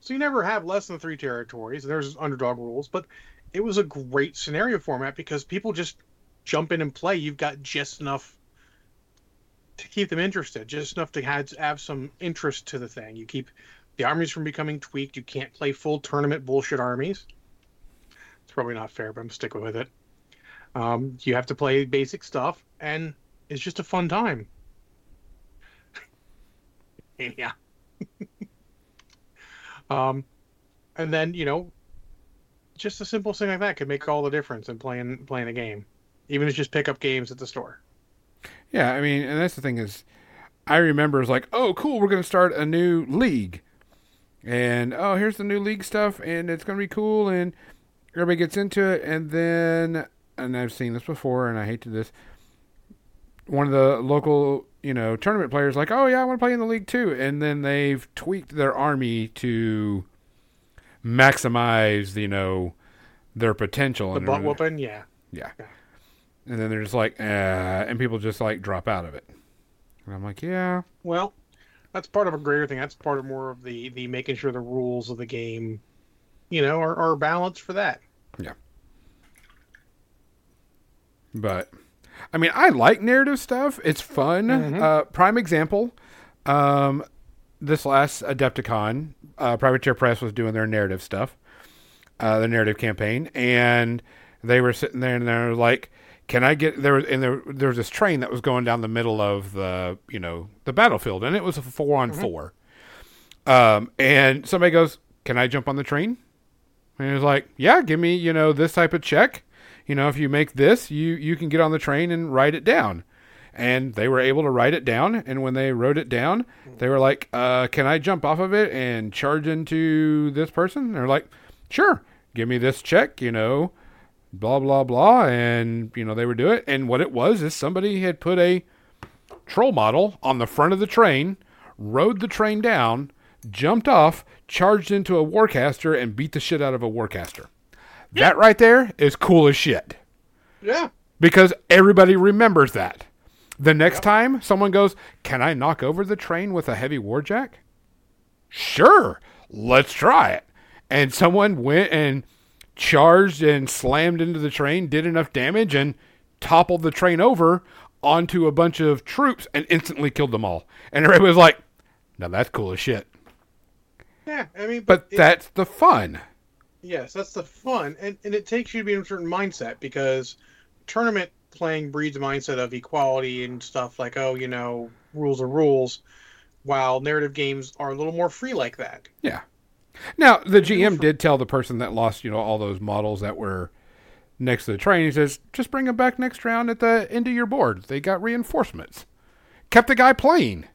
[SPEAKER 2] So you never have less than three territories. There's underdog rules, but it was a great scenario format because people just jump in and play. You've got just enough to keep them interested, just enough to have, have some interest to the thing. You keep the armies from becoming tweaked. You can't play full tournament bullshit armies. It's probably not fair, but I'm sticking with it. Um, you have to play basic stuff, and it's just a fun time. (laughs) yeah. (laughs) um, and then you know, just a simple thing like that could make all the difference in playing playing a game, even if it's just pick up games at the store.
[SPEAKER 1] Yeah, I mean, and that's the thing is, I remember it's like, oh, cool, we're going to start a new league, and oh, here's the new league stuff, and it's going to be cool, and everybody gets into it, and then, and I've seen this before, and I hate to this. One of the local, you know, tournament players like, oh yeah, I want to play in the league too, and then they've tweaked their army to maximize, you know, their potential.
[SPEAKER 2] The butt whooping, yeah.
[SPEAKER 1] Yeah.
[SPEAKER 2] Yeah.
[SPEAKER 1] And then they're just like, uh, and people just like drop out of it. And I'm like, yeah,
[SPEAKER 2] Well, that's part of a greater thing. That's part of more of the the making sure the rules of the game, you know, are, are balanced for that. Yeah.
[SPEAKER 1] But I mean, I like narrative stuff. It's fun.
[SPEAKER 2] Mhm.
[SPEAKER 1] Uh, prime example, um, this last Adepticon, uh, Privateer Press was doing their narrative stuff, uh, the narrative campaign, and they were sitting there and they were like, "Can I get there?" Was and there there was this train that was going down the middle of the you know the battlefield, and it was a four on four. Um, and somebody goes, "Can I jump on the train?" And he was like, "Yeah, give me you know this type of check. You know, if you make this, you you can get on the train and write it down." And they were able to write it down. And when they wrote it down, they were like, uh, "Can I jump off of it and charge into this person?" They're like, "Sure, give me this check." You know, blah blah blah, and you know they would do it. And what it was is somebody had put a troll model on the front of the train, rode the train down, jumped off, charged into a warcaster, and beat the shit out of a warcaster. That right there is cool as shit
[SPEAKER 2] Yeah.
[SPEAKER 1] because everybody remembers that. The next time someone goes, "Can I knock over the train with a heavy warjack?" Sure, let's try it. And someone went and charged and slammed into the train, did enough damage, and toppled the train over onto a bunch of troops and instantly killed them all. And everybody was like, "Now that's cool as shit."
[SPEAKER 2] Yeah. I mean,
[SPEAKER 1] But
[SPEAKER 2] it-
[SPEAKER 1] that's the fun.
[SPEAKER 2] Yes, that's the fun, and and it takes you to be in a certain mindset because tournament playing breeds a mindset of equality and stuff like oh you know rules are rules, while narrative games are a little more free like that.
[SPEAKER 1] Yeah. Now the GM did tell the person that lost, you know, all those models that were next to the train. He says, "Just bring them back next round at the end of your board. They got reinforcements." Kept the guy playing.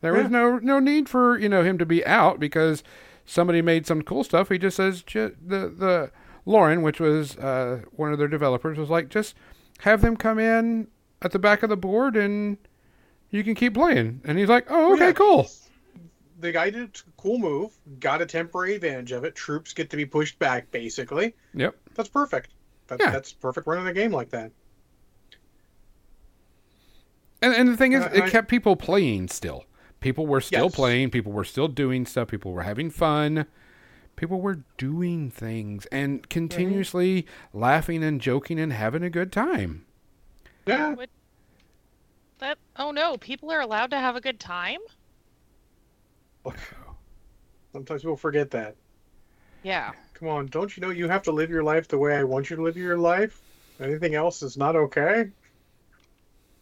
[SPEAKER 1] There was no no need for you know him to be out because somebody made some cool stuff. He just says the the Lauren, which was uh, one of their developers, was like, just have them come in at the back of the board and you can keep playing. And he's like, oh, okay,
[SPEAKER 2] Yeah.
[SPEAKER 1] cool.
[SPEAKER 2] The guy did a cool move, got a temporary advantage of it. Troops get to be pushed back, basically.
[SPEAKER 1] Yep.
[SPEAKER 2] That's perfect. That,
[SPEAKER 1] Yeah.
[SPEAKER 2] That's perfect running a game like that.
[SPEAKER 1] And, and the thing is,
[SPEAKER 2] Uh,
[SPEAKER 1] it
[SPEAKER 2] I-
[SPEAKER 1] kept people playing still. People were still
[SPEAKER 2] Yes.
[SPEAKER 1] playing. People were still doing stuff. People were having fun. People were doing things and continuously laughing and joking and having a good time.
[SPEAKER 2] Yeah.
[SPEAKER 3] That oh no, people are allowed to have a good time? (sighs)
[SPEAKER 2] Sometimes people forget that.
[SPEAKER 3] Yeah.
[SPEAKER 2] Come on, don't you know you have to live your life the way I want you to live your life? Anything else is not okay.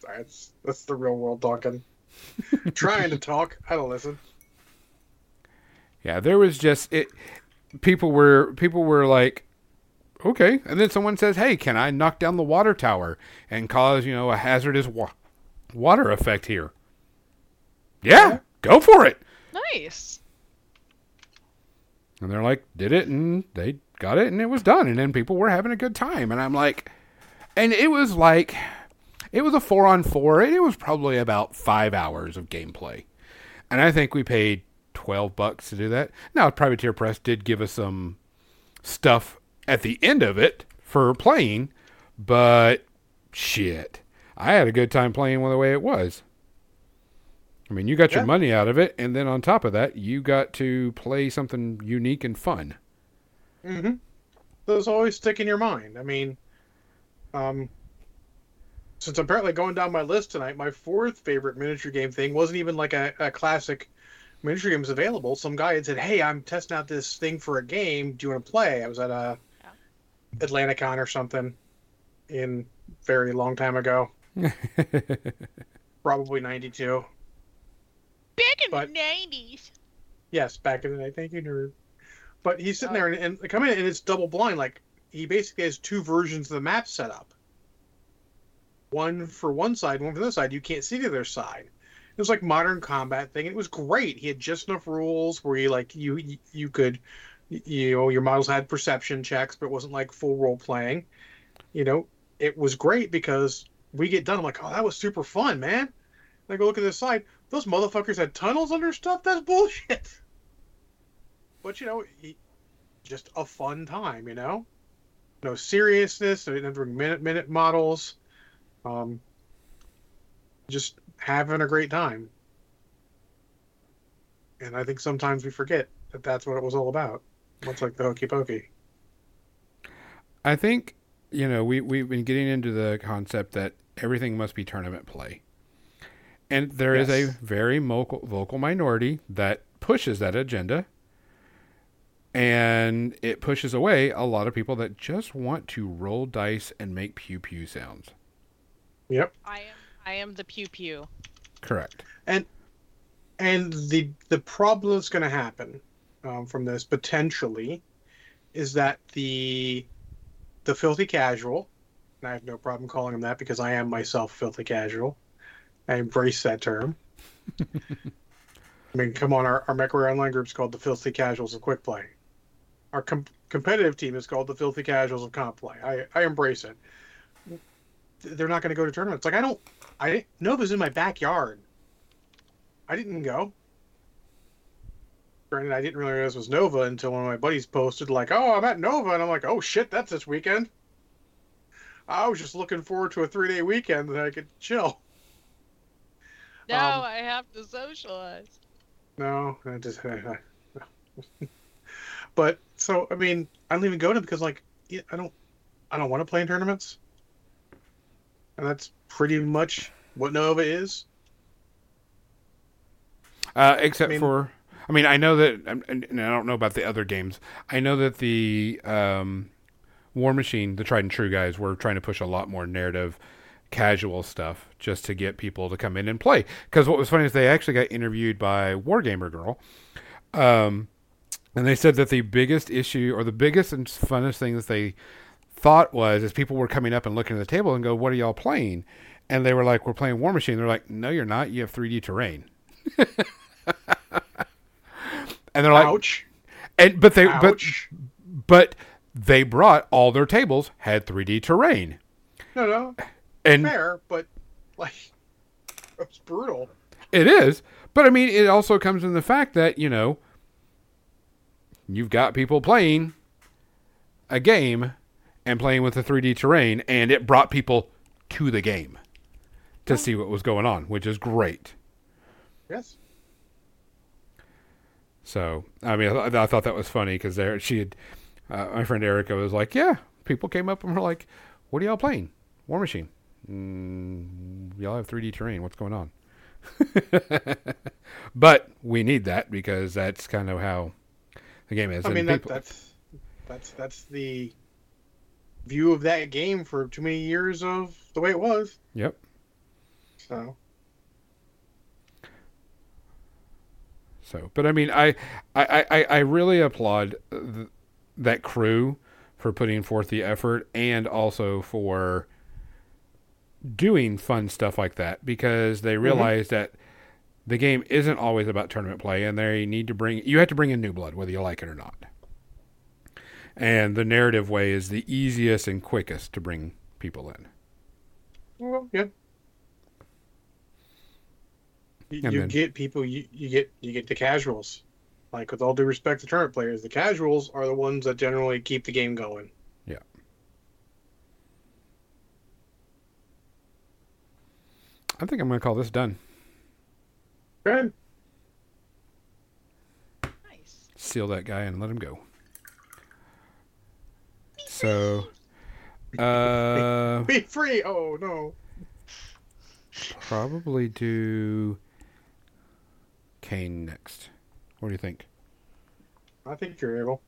[SPEAKER 2] That's that's the real world talking. Trying to talk, I don't listen.
[SPEAKER 1] Yeah, there was just it. People were people were like, okay, and then someone says, "Hey, can I knock down the water tower and cause you know a hazardous wa- water effect here?" Yeah,
[SPEAKER 2] Yeah.
[SPEAKER 1] go for it.
[SPEAKER 3] Nice.
[SPEAKER 1] And they're like, did it, and they got it, and it was done. And then people were having a good time. And I'm like, and it was like, it was a four on four, and it was probably about five hours of gameplay. And I think we paid 12 bucks to do that. Now, Privateer Press did give us some stuff at the end of it for playing, but shit, I had a good time playing the way it was. I mean, you got your money out of it, and then on top of that, you got to play something unique and fun.
[SPEAKER 2] Mm-hmm. Those always stick in your mind. I mean, um, since I'm apparently going down my list tonight, my fourth favorite miniature game thing wasn't even like a, a classic miniature games available. Some guy had said, "Hey, I'm testing out this thing for a game. Do you want to play?" I was at a
[SPEAKER 3] Yeah.
[SPEAKER 2] Atlanticon or something in very long time ago, (laughs) probably '92.
[SPEAKER 3] Back in
[SPEAKER 2] But-
[SPEAKER 3] the nineties.
[SPEAKER 2] Yes, back in the day. Thank you, nerd. But he's sitting
[SPEAKER 3] Oh.
[SPEAKER 2] there and, and they come in and it's double blind. Like he basically has two versions of the map set up. One for one side, one for the other side. You can't see the other side. It was like modern combat thing. It was great. He had just enough rules where you like you you could you know your models had perception checks, but it wasn't like full role playing. You know, it was great because we get done. I'm like, oh, that was super fun, man. And I go look at this side. Those motherfuckers had tunnels under stuff. That's bullshit. (laughs) But you know, he, just a fun time. You know, no seriousness. They didn't have minute minute models. Um, just having a great time. And I think sometimes we forget that that's what it was all about. Much like the hokey pokey.
[SPEAKER 1] I think you know we we've been getting into the concept that everything must be tournament play, and there is
[SPEAKER 2] Yes.
[SPEAKER 1] a very vocal vocal minority that pushes that agenda, and it pushes away a lot of people that just want to roll dice and make pew pew sounds.
[SPEAKER 2] Yep.
[SPEAKER 3] I am I am the pew pew.
[SPEAKER 1] Correct.
[SPEAKER 2] And and the the problem that's going to happen um, from this potentially is that the the filthy casual, and I have no problem calling him that because I am myself filthy casual. I embrace that term. (laughs) I mean, come on, our, our MechWarrior Online group is called the Filthy Casuals of Quick Play. Our com- competitive team is called the Filthy Casuals of Comp Play. I, I embrace it. They're not going to go to tournaments. Like I don't. I. Nova's in my backyard. I didn't go. Granted, I didn't really realize it was Nova until one of my buddies posted, like, "Oh, I'm at Nova," and I'm like, "Oh shit, that's this weekend." I was just looking forward to a three day weekend that I could chill.
[SPEAKER 3] No,
[SPEAKER 2] Um,
[SPEAKER 3] I have to socialize.
[SPEAKER 2] No, I just. i (laughs) but so I mean, I don't even go to because like I don't, I don't want to play in tournaments, and that's pretty much what Nova is.
[SPEAKER 1] Uh, except
[SPEAKER 2] I mean-
[SPEAKER 1] for, I mean, I know that, and I don't know about the other games. I know that the um, War Machine, the tried and true guys, were trying to push a lot more narrative, casual stuff just to get people to come in and play. Because what was funny is they actually got interviewed by Wargamer Girl, um, and they said that the biggest issue or the biggest and funnest thing that they thought was is people were coming up and looking at the table and go, "What are y'all playing?" And they were like, "We're playing War Machine." They're like, "No, you're not. You have 3D terrain." (laughs) and they're like,
[SPEAKER 2] Ouch!
[SPEAKER 1] and but they but but they brought all their tables had 3D terrain,
[SPEAKER 2] no, no,
[SPEAKER 1] and
[SPEAKER 2] fair, but like, it's brutal.
[SPEAKER 1] it is. But I mean, it also comes in the fact that you know you've got people playing a game and playing with the 3D terrain, and it brought people to the game to see what was going on, which is great.
[SPEAKER 2] Yes.
[SPEAKER 1] So I mean, I, th- I thought that was funny because there she had uh, my friend Erica was like, "Yeah, people came up and were like, what are y'all playing? War Machine? Mm, y'all have 3D terrain. What's going on?" (laughs) but we need that because that's kind of how the game is.
[SPEAKER 2] I mean, that,
[SPEAKER 1] people-
[SPEAKER 2] that's that's that's the view of that game for too many years of the way it was.
[SPEAKER 1] Yep.
[SPEAKER 2] So
[SPEAKER 1] So, but I mean, I, I, I, I really applaud th- that crew for putting forth the effort and also for doing fun stuff like that because they mm-hmm. realize that the game isn't always about tournament play and they need to bring you have to bring in new blood whether you like it or not. And the narrative way is the easiest and quickest to bring people in.
[SPEAKER 2] Well, yeah. You, you
[SPEAKER 1] then,
[SPEAKER 2] get people. You, you get you get the casuals. Like with all due respect to tournament players, the casuals are the ones that generally keep the game going.
[SPEAKER 1] Yeah. I think I'm going to call this done.
[SPEAKER 2] Good.
[SPEAKER 3] Nice.
[SPEAKER 1] Seal that guy and let him go. So, uh,
[SPEAKER 2] Be free. Oh no.
[SPEAKER 1] probably do Kane next. What do you think?
[SPEAKER 2] I think you're able.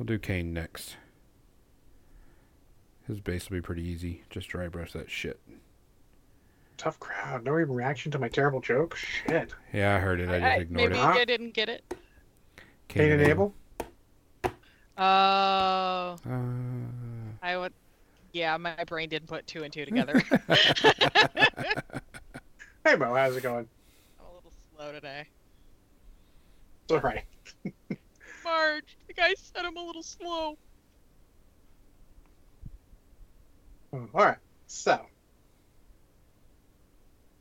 [SPEAKER 1] I'll do Kane next. His base will be pretty easy. Just dry brush that shit.
[SPEAKER 2] Tough crowd. No even reaction to my terrible joke. Shit.
[SPEAKER 1] Yeah, I heard it. I just
[SPEAKER 3] I-
[SPEAKER 1] ignored
[SPEAKER 3] maybe
[SPEAKER 1] it.
[SPEAKER 2] Huh?
[SPEAKER 3] I didn't get it.
[SPEAKER 2] Kane and Abel.
[SPEAKER 3] Oh,
[SPEAKER 1] Uh,
[SPEAKER 3] I would. Yeah, my brain didn't put two and two together. (laughs) (laughs)
[SPEAKER 2] Hey Mo, how's it going?
[SPEAKER 3] I'm a little slow today.
[SPEAKER 2] It's all right. (laughs)
[SPEAKER 3] Marge, the guy said I'm a little slow.
[SPEAKER 2] Oh, all right. So,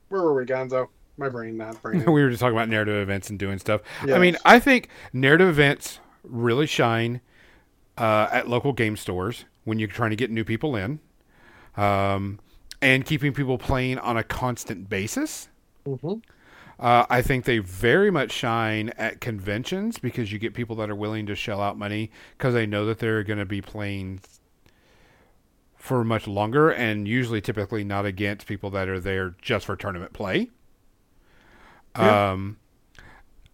[SPEAKER 2] where were we, Gonzo? My brain, not brain.
[SPEAKER 1] we were just talking about narrative events and doing stuff. I mean, I think narrative events really shine uh, at local game stores when you're trying to get new people in, um, and keeping people playing on a constant basis.
[SPEAKER 2] hmm
[SPEAKER 1] Uh, I think they very much shine at conventions because you get people that are willing to shell out money because they know that they're going to be playing for much longer and usually typically not against people that are there just for tournament play.
[SPEAKER 2] Yeah.
[SPEAKER 1] Um,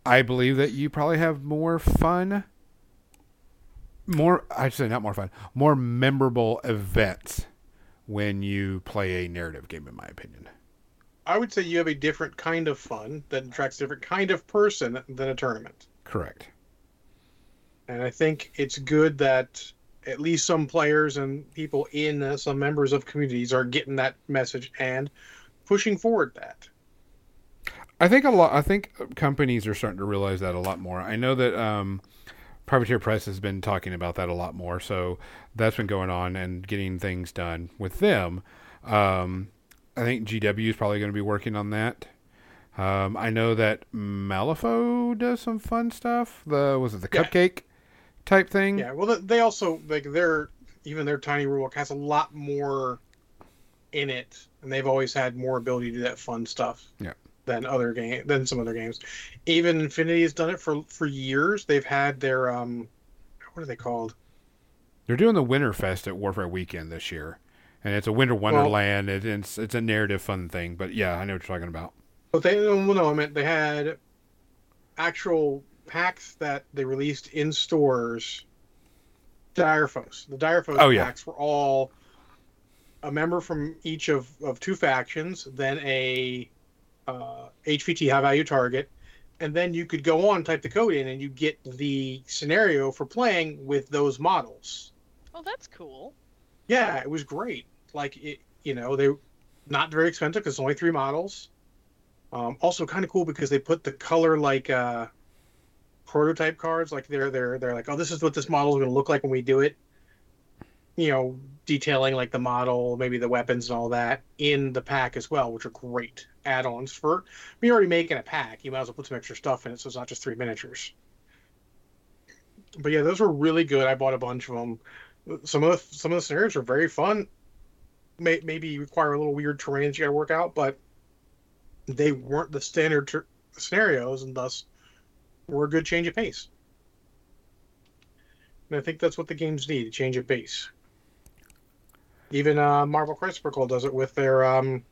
[SPEAKER 1] I believe that you probably have more fun, more, I'd say not more fun, more memorable events when you play a narrative game, in my opinion.
[SPEAKER 2] I would say you have a different kind of fun that attracts a different kind of person than a tournament.
[SPEAKER 1] Correct.
[SPEAKER 2] And I think it's good that at least some players and people in uh, some members of communities are getting that message and pushing forward that.
[SPEAKER 1] I think a lot. I think companies are starting to realize that a lot more. I know that um, Privateer Press has been talking about that a lot more, so that's been going on and getting things done with them. Um, I think GW is probably going to be working on that. Um, I know that Malifaux does some fun stuff. The was it the
[SPEAKER 2] Yeah.
[SPEAKER 1] cupcake type thing?
[SPEAKER 2] Yeah, well, they also like their even their tiny rulebook has a lot more in it, and they've always had more ability to do that fun stuff.
[SPEAKER 1] Yeah.
[SPEAKER 2] Than other game than some other games. Even Infinity has done it for for years. They've had their um, what are they called?
[SPEAKER 1] They're doing the Winterfest at Warfare Weekend this year, and it's a Winter Wonderland. it, it's it's a narrative fun thing. But yeah, I know what you're talking about.
[SPEAKER 2] But they well, no, I meant they had actual packs that they released in stores. Dire Foes. The Dire Foes
[SPEAKER 1] Oh, yeah.
[SPEAKER 2] packs were all a member from each of, of two factions, then a uh, HVT high value target, and then you could go on, type the code in, and you get the scenario for playing with those models.
[SPEAKER 3] Oh, that's cool.
[SPEAKER 2] Yeah, it was great. Like it, you know, they not very expensive because it's only three models. Um, also, kind of cool because they put the color like uh, prototype cards. Like they're they're they're like, oh, this is what this model is going to look like when we do it. You know, detailing like the model, maybe the weapons and all that in the pack as well, which are great add-ons for. You're already making a pack. You might as well put some extra stuff in it, so it's not just three miniatures. But yeah, those were really good. I bought a bunch of them some of the some of the scenarios are very fun. May, maybe require a little weird terrain that you got to work out, but they weren't the standard ter- scenarios, and thus were a good change of pace. And I think that's what the games need: a change of pace. Even uh, Marvel Crisis Protocol does it with their um,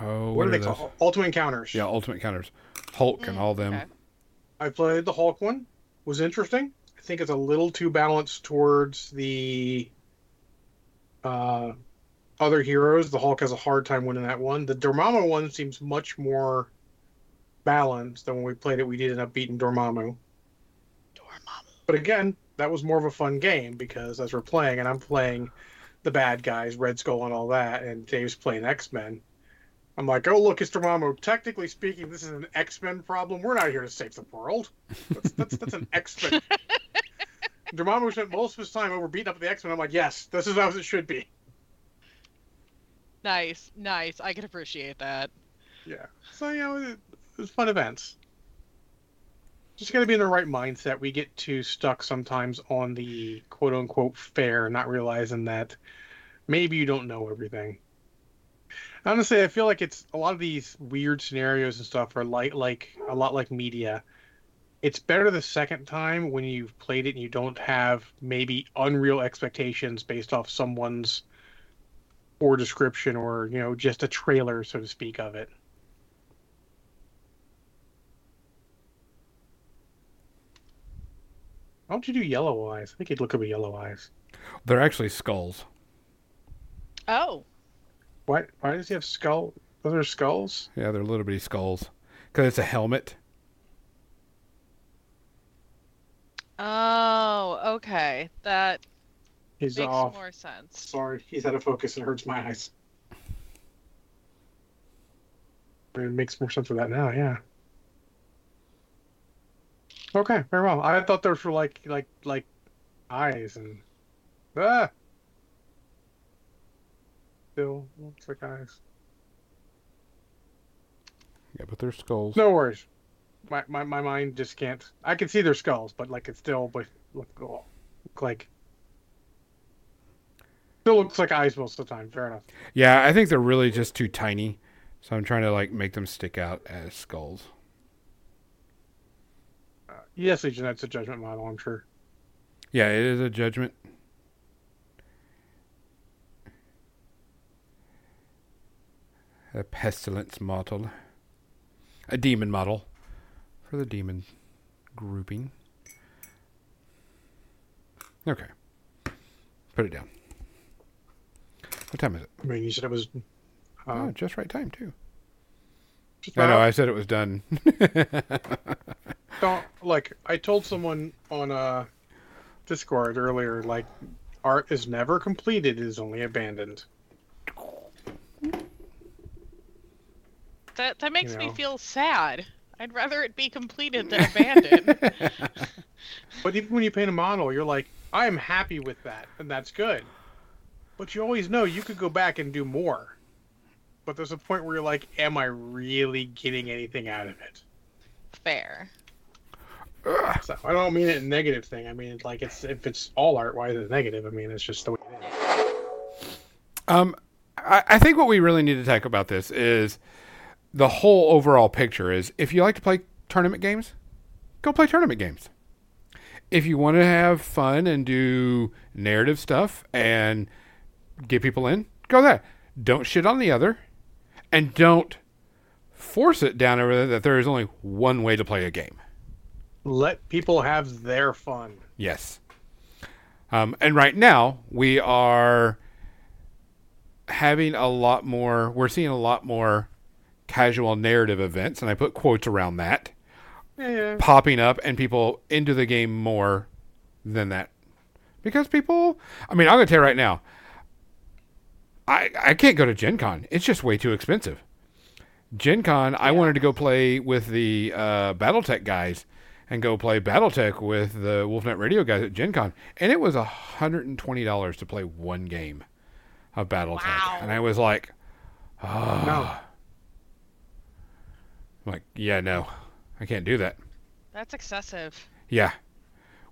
[SPEAKER 1] Oh,
[SPEAKER 2] what,
[SPEAKER 1] what,
[SPEAKER 2] are
[SPEAKER 1] are
[SPEAKER 2] they
[SPEAKER 1] those?
[SPEAKER 2] called? Ultimate Encounters.
[SPEAKER 1] Yeah, Ultimate Counters, Hulk, and
[SPEAKER 3] Mm,
[SPEAKER 1] all them.
[SPEAKER 3] okay.
[SPEAKER 2] I played the Hulk one. Was interesting. I think it's a little too balanced towards the uh, other heroes. The Hulk has a hard time winning that one. The Dormammu one seems much more balanced than when we played it. We did end up beating Dormammu.
[SPEAKER 3] Dormammu.
[SPEAKER 2] But again, that was more of a fun game because as we're playing, and I'm playing the bad guys, Red Skull and all that, and Dave's playing X Men. I'm like, oh look, it's Dormammu. Technically speaking, this is an X Men problem. We're not here to save the world. That's that's, that's an X Men. Dormammu spent most of his time over beating up the X Men. I'm like, yes, this is how it should be.
[SPEAKER 3] Nice, nice. I can appreciate that.
[SPEAKER 2] Yeah. So you know, it, it was fun events. Just got to be in the right mindset. We get too stuck sometimes on the quote unquote fair, not realizing that maybe you don't know everything. Honestly, I feel like it's a lot of these weird scenarios and stuff are like like a lot like media. It's better the second time when you've played it and you don't have maybe unreal expectations based off someone's or description or you know just a trailer so to speak of it. Why don't you do yellow eyes? I think he'd look up at yellow eyes.
[SPEAKER 1] They're actually skulls.
[SPEAKER 3] Oh,
[SPEAKER 2] Why? Why does he have skull? Those are skulls.
[SPEAKER 1] Yeah, they're little bitty skulls. Because it's a helmet.
[SPEAKER 3] oh, okay. That
[SPEAKER 2] He's
[SPEAKER 3] makes
[SPEAKER 2] off.
[SPEAKER 3] more sense.
[SPEAKER 2] Sorry, he's out of focus. It hurts my eyes. It makes more sense with that now. Yeah. Okay, very well. I thought those were like like like eyes and ah. Still looks like eyes.
[SPEAKER 1] Yeah, but they're skulls.
[SPEAKER 2] No worries. My, my my mind just can't. I can see their skulls, but like it still but look, look like still looks like eyes most of the time. Fair enough.
[SPEAKER 1] Yeah, I think they're really just too tiny. So I'm trying to like make them stick out as skulls.
[SPEAKER 2] Uh, yes, Legion, that's a judgment model. I'm sure.
[SPEAKER 1] Yeah, it is a judgment. A pestilence model. A demon model for the demon grouping. Okay. Put it down. What time is it?
[SPEAKER 2] I mean, you said it was.
[SPEAKER 1] oh,
[SPEAKER 2] Uh,
[SPEAKER 1] just right time too. I know. I said it was done. (laughs)
[SPEAKER 2] don't like. I told someone on uh, Discord earlier, like, art is never completed; it is only abandoned.
[SPEAKER 3] That that makes
[SPEAKER 2] You
[SPEAKER 3] me feel sad. I'd rather it be completed than (laughs) abandoned. (laughs)
[SPEAKER 2] But even when you paint a model, you're like, I am happy with that, and that's good. But you always know you could go back and do more. But there's a point where you're like, Am I really getting anything out of it?
[SPEAKER 3] Fair.
[SPEAKER 2] So I don't mean it in a negative thing. I mean, it's like it's if it's all art, why is it negative? I mean, it's just the way it is.
[SPEAKER 1] Um, I, I think what we really need to talk about this is the whole overall picture. Is if you like to play tournament games, go play tournament games. If you want to have fun and do narrative stuff and get people in, go there. Don't shit on the other, and don't force it down over there that there is only one way to play a game.
[SPEAKER 2] Let people have their fun.
[SPEAKER 1] Yes. Um, and right now we are having a lot more. We're seeing a lot more casual narrative events, and I put quotes around that
[SPEAKER 2] Yeah, yeah.
[SPEAKER 1] popping up, and people into the game more than that because people. I mean, I'm gonna tell you right now. I I can't go to Gen Con. It's just way too expensive. Gen Con, I wanted to go play with the uh, BattleTech guys and go play BattleTech with the Wolfnet Radio guys at Gen Con, and it was hundred and twenty dollars to play one game of BattleTech,
[SPEAKER 3] Wow.
[SPEAKER 1] and I was like, oh.
[SPEAKER 2] No.
[SPEAKER 1] I'm like, yeah, no, I can't do that.
[SPEAKER 3] That's excessive.
[SPEAKER 1] Yeah.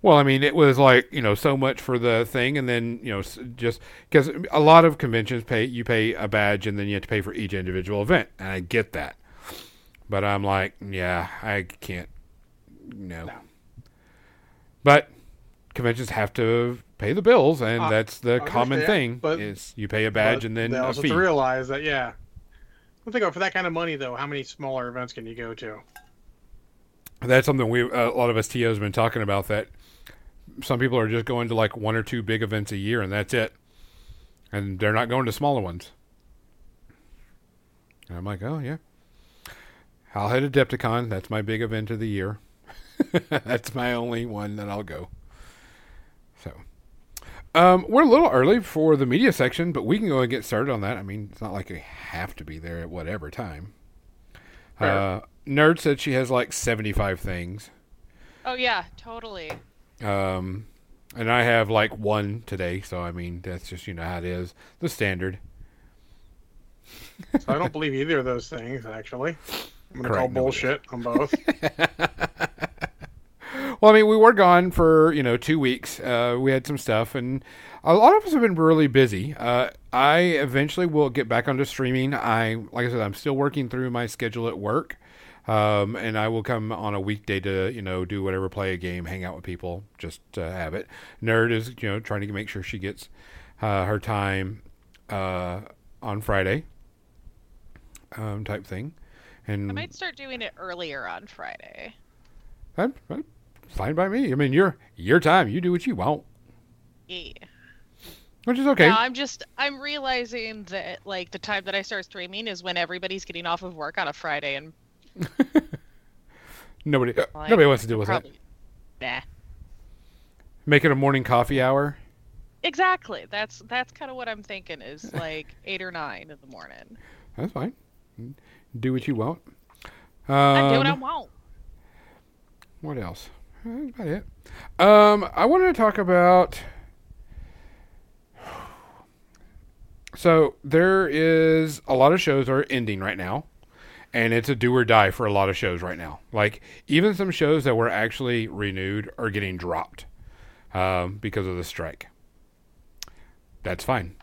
[SPEAKER 1] Well, I mean, it was like you know so much for the thing, and then you know just because a lot of conventions pay you pay a badge, and then you have to pay for each individual event, and I get that. But I'm like, yeah, I can't. No.
[SPEAKER 2] No.
[SPEAKER 1] But conventions have to pay the bills, and
[SPEAKER 2] Uh,
[SPEAKER 1] that's the common
[SPEAKER 2] understand,
[SPEAKER 1] thing
[SPEAKER 2] but-
[SPEAKER 1] is you pay a badge and then
[SPEAKER 2] they
[SPEAKER 1] a fee.
[SPEAKER 2] have to realize that yeah. Well, think for that kind of money though. How many smaller events can you go to?
[SPEAKER 1] That's something we a lot of us TOs have been talking about. That some people are just going to like one or two big events a year, and that's it, and they're not going to smaller ones. And I'm like, oh yeah, I'll head to Adepticon. That's my big event of the year. (laughs) that's my only one that I'll go. So, um, we're a little early for the media section, but we can go and get started on that. I mean, it's not like we have to be there at whatever time. Uh, Nerd said she has like 75 things.
[SPEAKER 3] Oh yeah, totally.
[SPEAKER 1] Um, and I have like one today, so I mean that's just you know how it is, the standard.
[SPEAKER 2] So I don't (laughs) believe either of those things actually. I'm gonna call bullshit on both. (laughs)
[SPEAKER 1] well, I mean, we were gone for you know two weeks. Uh, we had some stuff, and a lot of us have been really busy. Uh, I eventually will get back onto streaming. I, like I said, I'm still working through my schedule at work, um, and I will come on a weekday to you know do whatever, play a game, hang out with people, just have it. Nerd is you know trying to make sure she gets uh, her time uh, on Friday, um, type thing. And
[SPEAKER 4] I might start doing it earlier on Friday.
[SPEAKER 1] that, that- fine by me. I mean, your your time. You do what you want,
[SPEAKER 4] Yeah.
[SPEAKER 1] which is okay.
[SPEAKER 4] Now I'm just I'm realizing that like the time that I start streaming is when everybody's getting off of work on a Friday and (laughs)
[SPEAKER 1] Nobody
[SPEAKER 4] like,
[SPEAKER 1] nobody wants to deal with that.
[SPEAKER 4] nah.
[SPEAKER 1] Make it a morning coffee hour.
[SPEAKER 4] Exactly. That's that's kind of what I'm thinking is (laughs) like eight or nine in the morning.
[SPEAKER 1] That's fine. Do what you want.
[SPEAKER 4] I do what I
[SPEAKER 1] Um,
[SPEAKER 4] want.
[SPEAKER 1] What else? That's about it. Um, I wanted to talk about. So there is a lot of shows are ending right now, and it's a do or die for a lot of shows right now. Like even some shows that were actually renewed are getting dropped um, because of the strike. That's fine.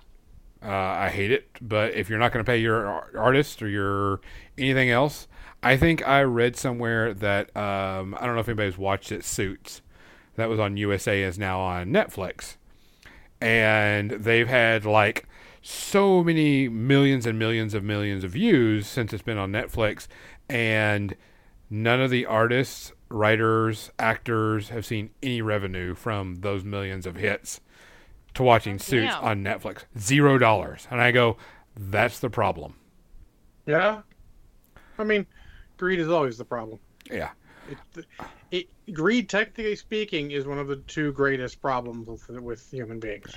[SPEAKER 1] Uh, I hate it, but if you're not going to pay your artist or your anything else, I think I read somewhere that um, I don't know if anybody's watched it. Suits that was on USA is now on Netflix, and they've had like so many millions and millions of millions of views since it's been on Netflix, and none of the artists, writers, actors have seen any revenue from those millions of hits to watching Suits
[SPEAKER 4] damn.
[SPEAKER 1] on Netflix. Zero dollars. And I go, that's the problem.
[SPEAKER 2] Yeah. I mean, greed is always the problem.
[SPEAKER 1] Yeah.
[SPEAKER 2] It, it, greed, technically speaking, is one of the two greatest problems with, with human beings.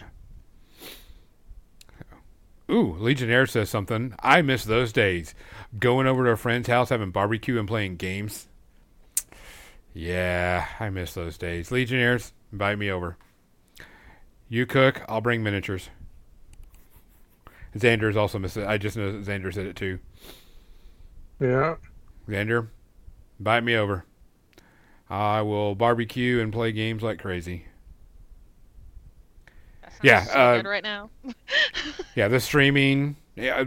[SPEAKER 1] Ooh, Legionnaire says something. I miss those days. Going over to a friend's house, having barbecue and playing games. Yeah, I miss those days. Legionnaires, invite me over. You cook, I'll bring miniatures. Xander's also missed it. I just know Xander said it too.
[SPEAKER 2] Yeah.
[SPEAKER 1] Xander, invite me over. I will barbecue and play games like crazy.
[SPEAKER 4] That
[SPEAKER 1] Yeah,
[SPEAKER 4] so
[SPEAKER 1] uh,
[SPEAKER 4] good right now. (laughs)
[SPEAKER 1] Yeah, the streaming. Yeah.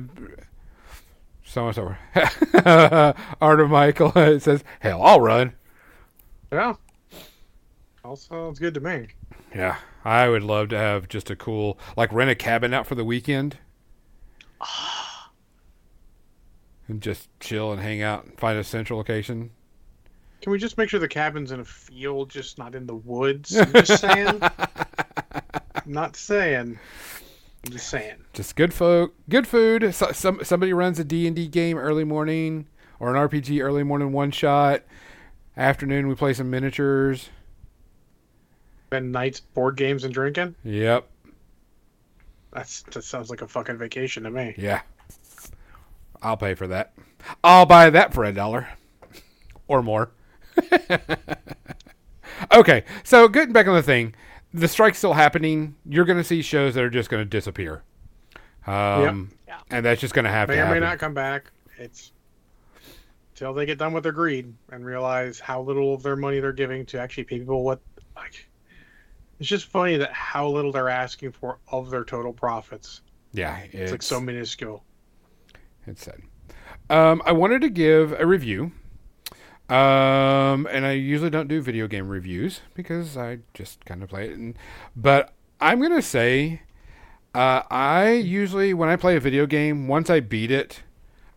[SPEAKER 1] So much over. (laughs) Art of Michael (laughs) says, "Hell, I'll run."
[SPEAKER 2] Yeah. All sounds good to me.
[SPEAKER 1] Yeah, I would love to have just a cool, like, rent a cabin out for the weekend, and just chill and hang out and find a central location.
[SPEAKER 2] Can we just make sure the cabin's in a field, just not in the woods? I'm just saying. I'm (laughs) not saying. I'm just saying.
[SPEAKER 1] Just good folk, good food. So, some somebody runs a D and D game early morning or an RPG early morning one shot. Afternoon, we play some miniatures.
[SPEAKER 2] And nights, board games, and drinking.
[SPEAKER 1] Yep.
[SPEAKER 2] That's that sounds like a fucking vacation to me.
[SPEAKER 1] Yeah. I'll pay for that. I'll buy that for a dollar or more. (laughs) okay, so getting back on the thing, the strike's still happening. You're going to see shows that are just going to disappear. Um,
[SPEAKER 4] Yeah.
[SPEAKER 1] And that's just going to happen.
[SPEAKER 2] May or may not come back. It's till they get done with their greed and realize how little of their money they're giving to actually pay people what like. It's just funny that how little they're asking for of their total profits.
[SPEAKER 1] yeah,
[SPEAKER 2] It's,
[SPEAKER 1] it's,
[SPEAKER 2] like so minuscule.
[SPEAKER 1] It's sad. Um, I wanted to give a review. Um, and I usually don't do video game reviews because I just kind of play it. And, but I'm going to say, uh, I usually, when I play a video game, once I beat it,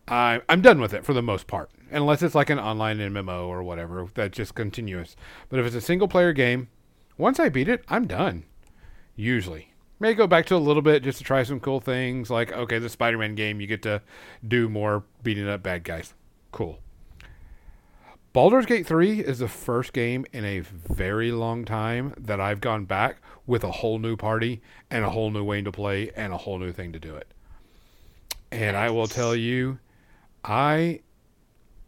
[SPEAKER 1] I, I'm done with it for the most part. Unless it's like an online MMO or whatever that's just continuous. But if it's a single player game, once I beat it, I'm done. Usually. May go back to a little bit just to try some cool things. Like, okay, the Spider Man game, you get to do more beating up bad guys. Cool. Baldur's Gate 3 is the first game in a very long time that I've gone back with a whole new party and a whole new way to play and a whole new thing to do it. And I will tell you, I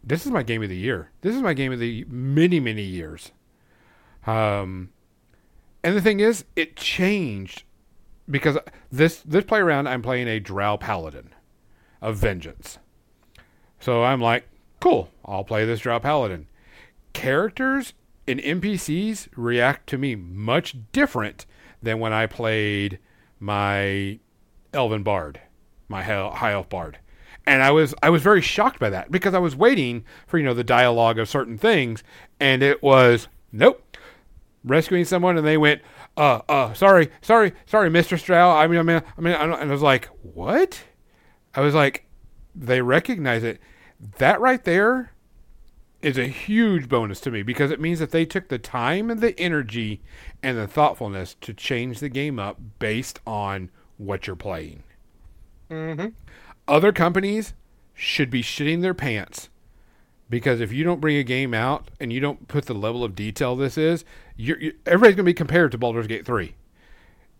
[SPEAKER 1] this is my game of the year. This is my game of the many many years. Um, and the thing is, it changed because this this play around, I'm playing a Drow Paladin of Vengeance. So I'm like, cool, I'll play this Drow Paladin. Characters and NPCs react to me much different than when I played my Elven Bard, my high elf bard. And I was I was very shocked by that because I was waiting for you know the dialogue of certain things, and it was nope, rescuing someone, and they went, uh, uh, sorry, sorry, sorry, Mister Stroud. I mean, I mean, I mean, I and I was like, what? I was like, they recognize it. That right there is a huge bonus to me because it means that they took the time and the energy and the thoughtfulness to change the game up based on what you're playing.
[SPEAKER 2] Mm-hmm.
[SPEAKER 1] Other companies should be shitting their pants because if you don't bring a game out and you don't put the level of detail this is, you're, you everybody's going to be compared to Baldur's Gate 3.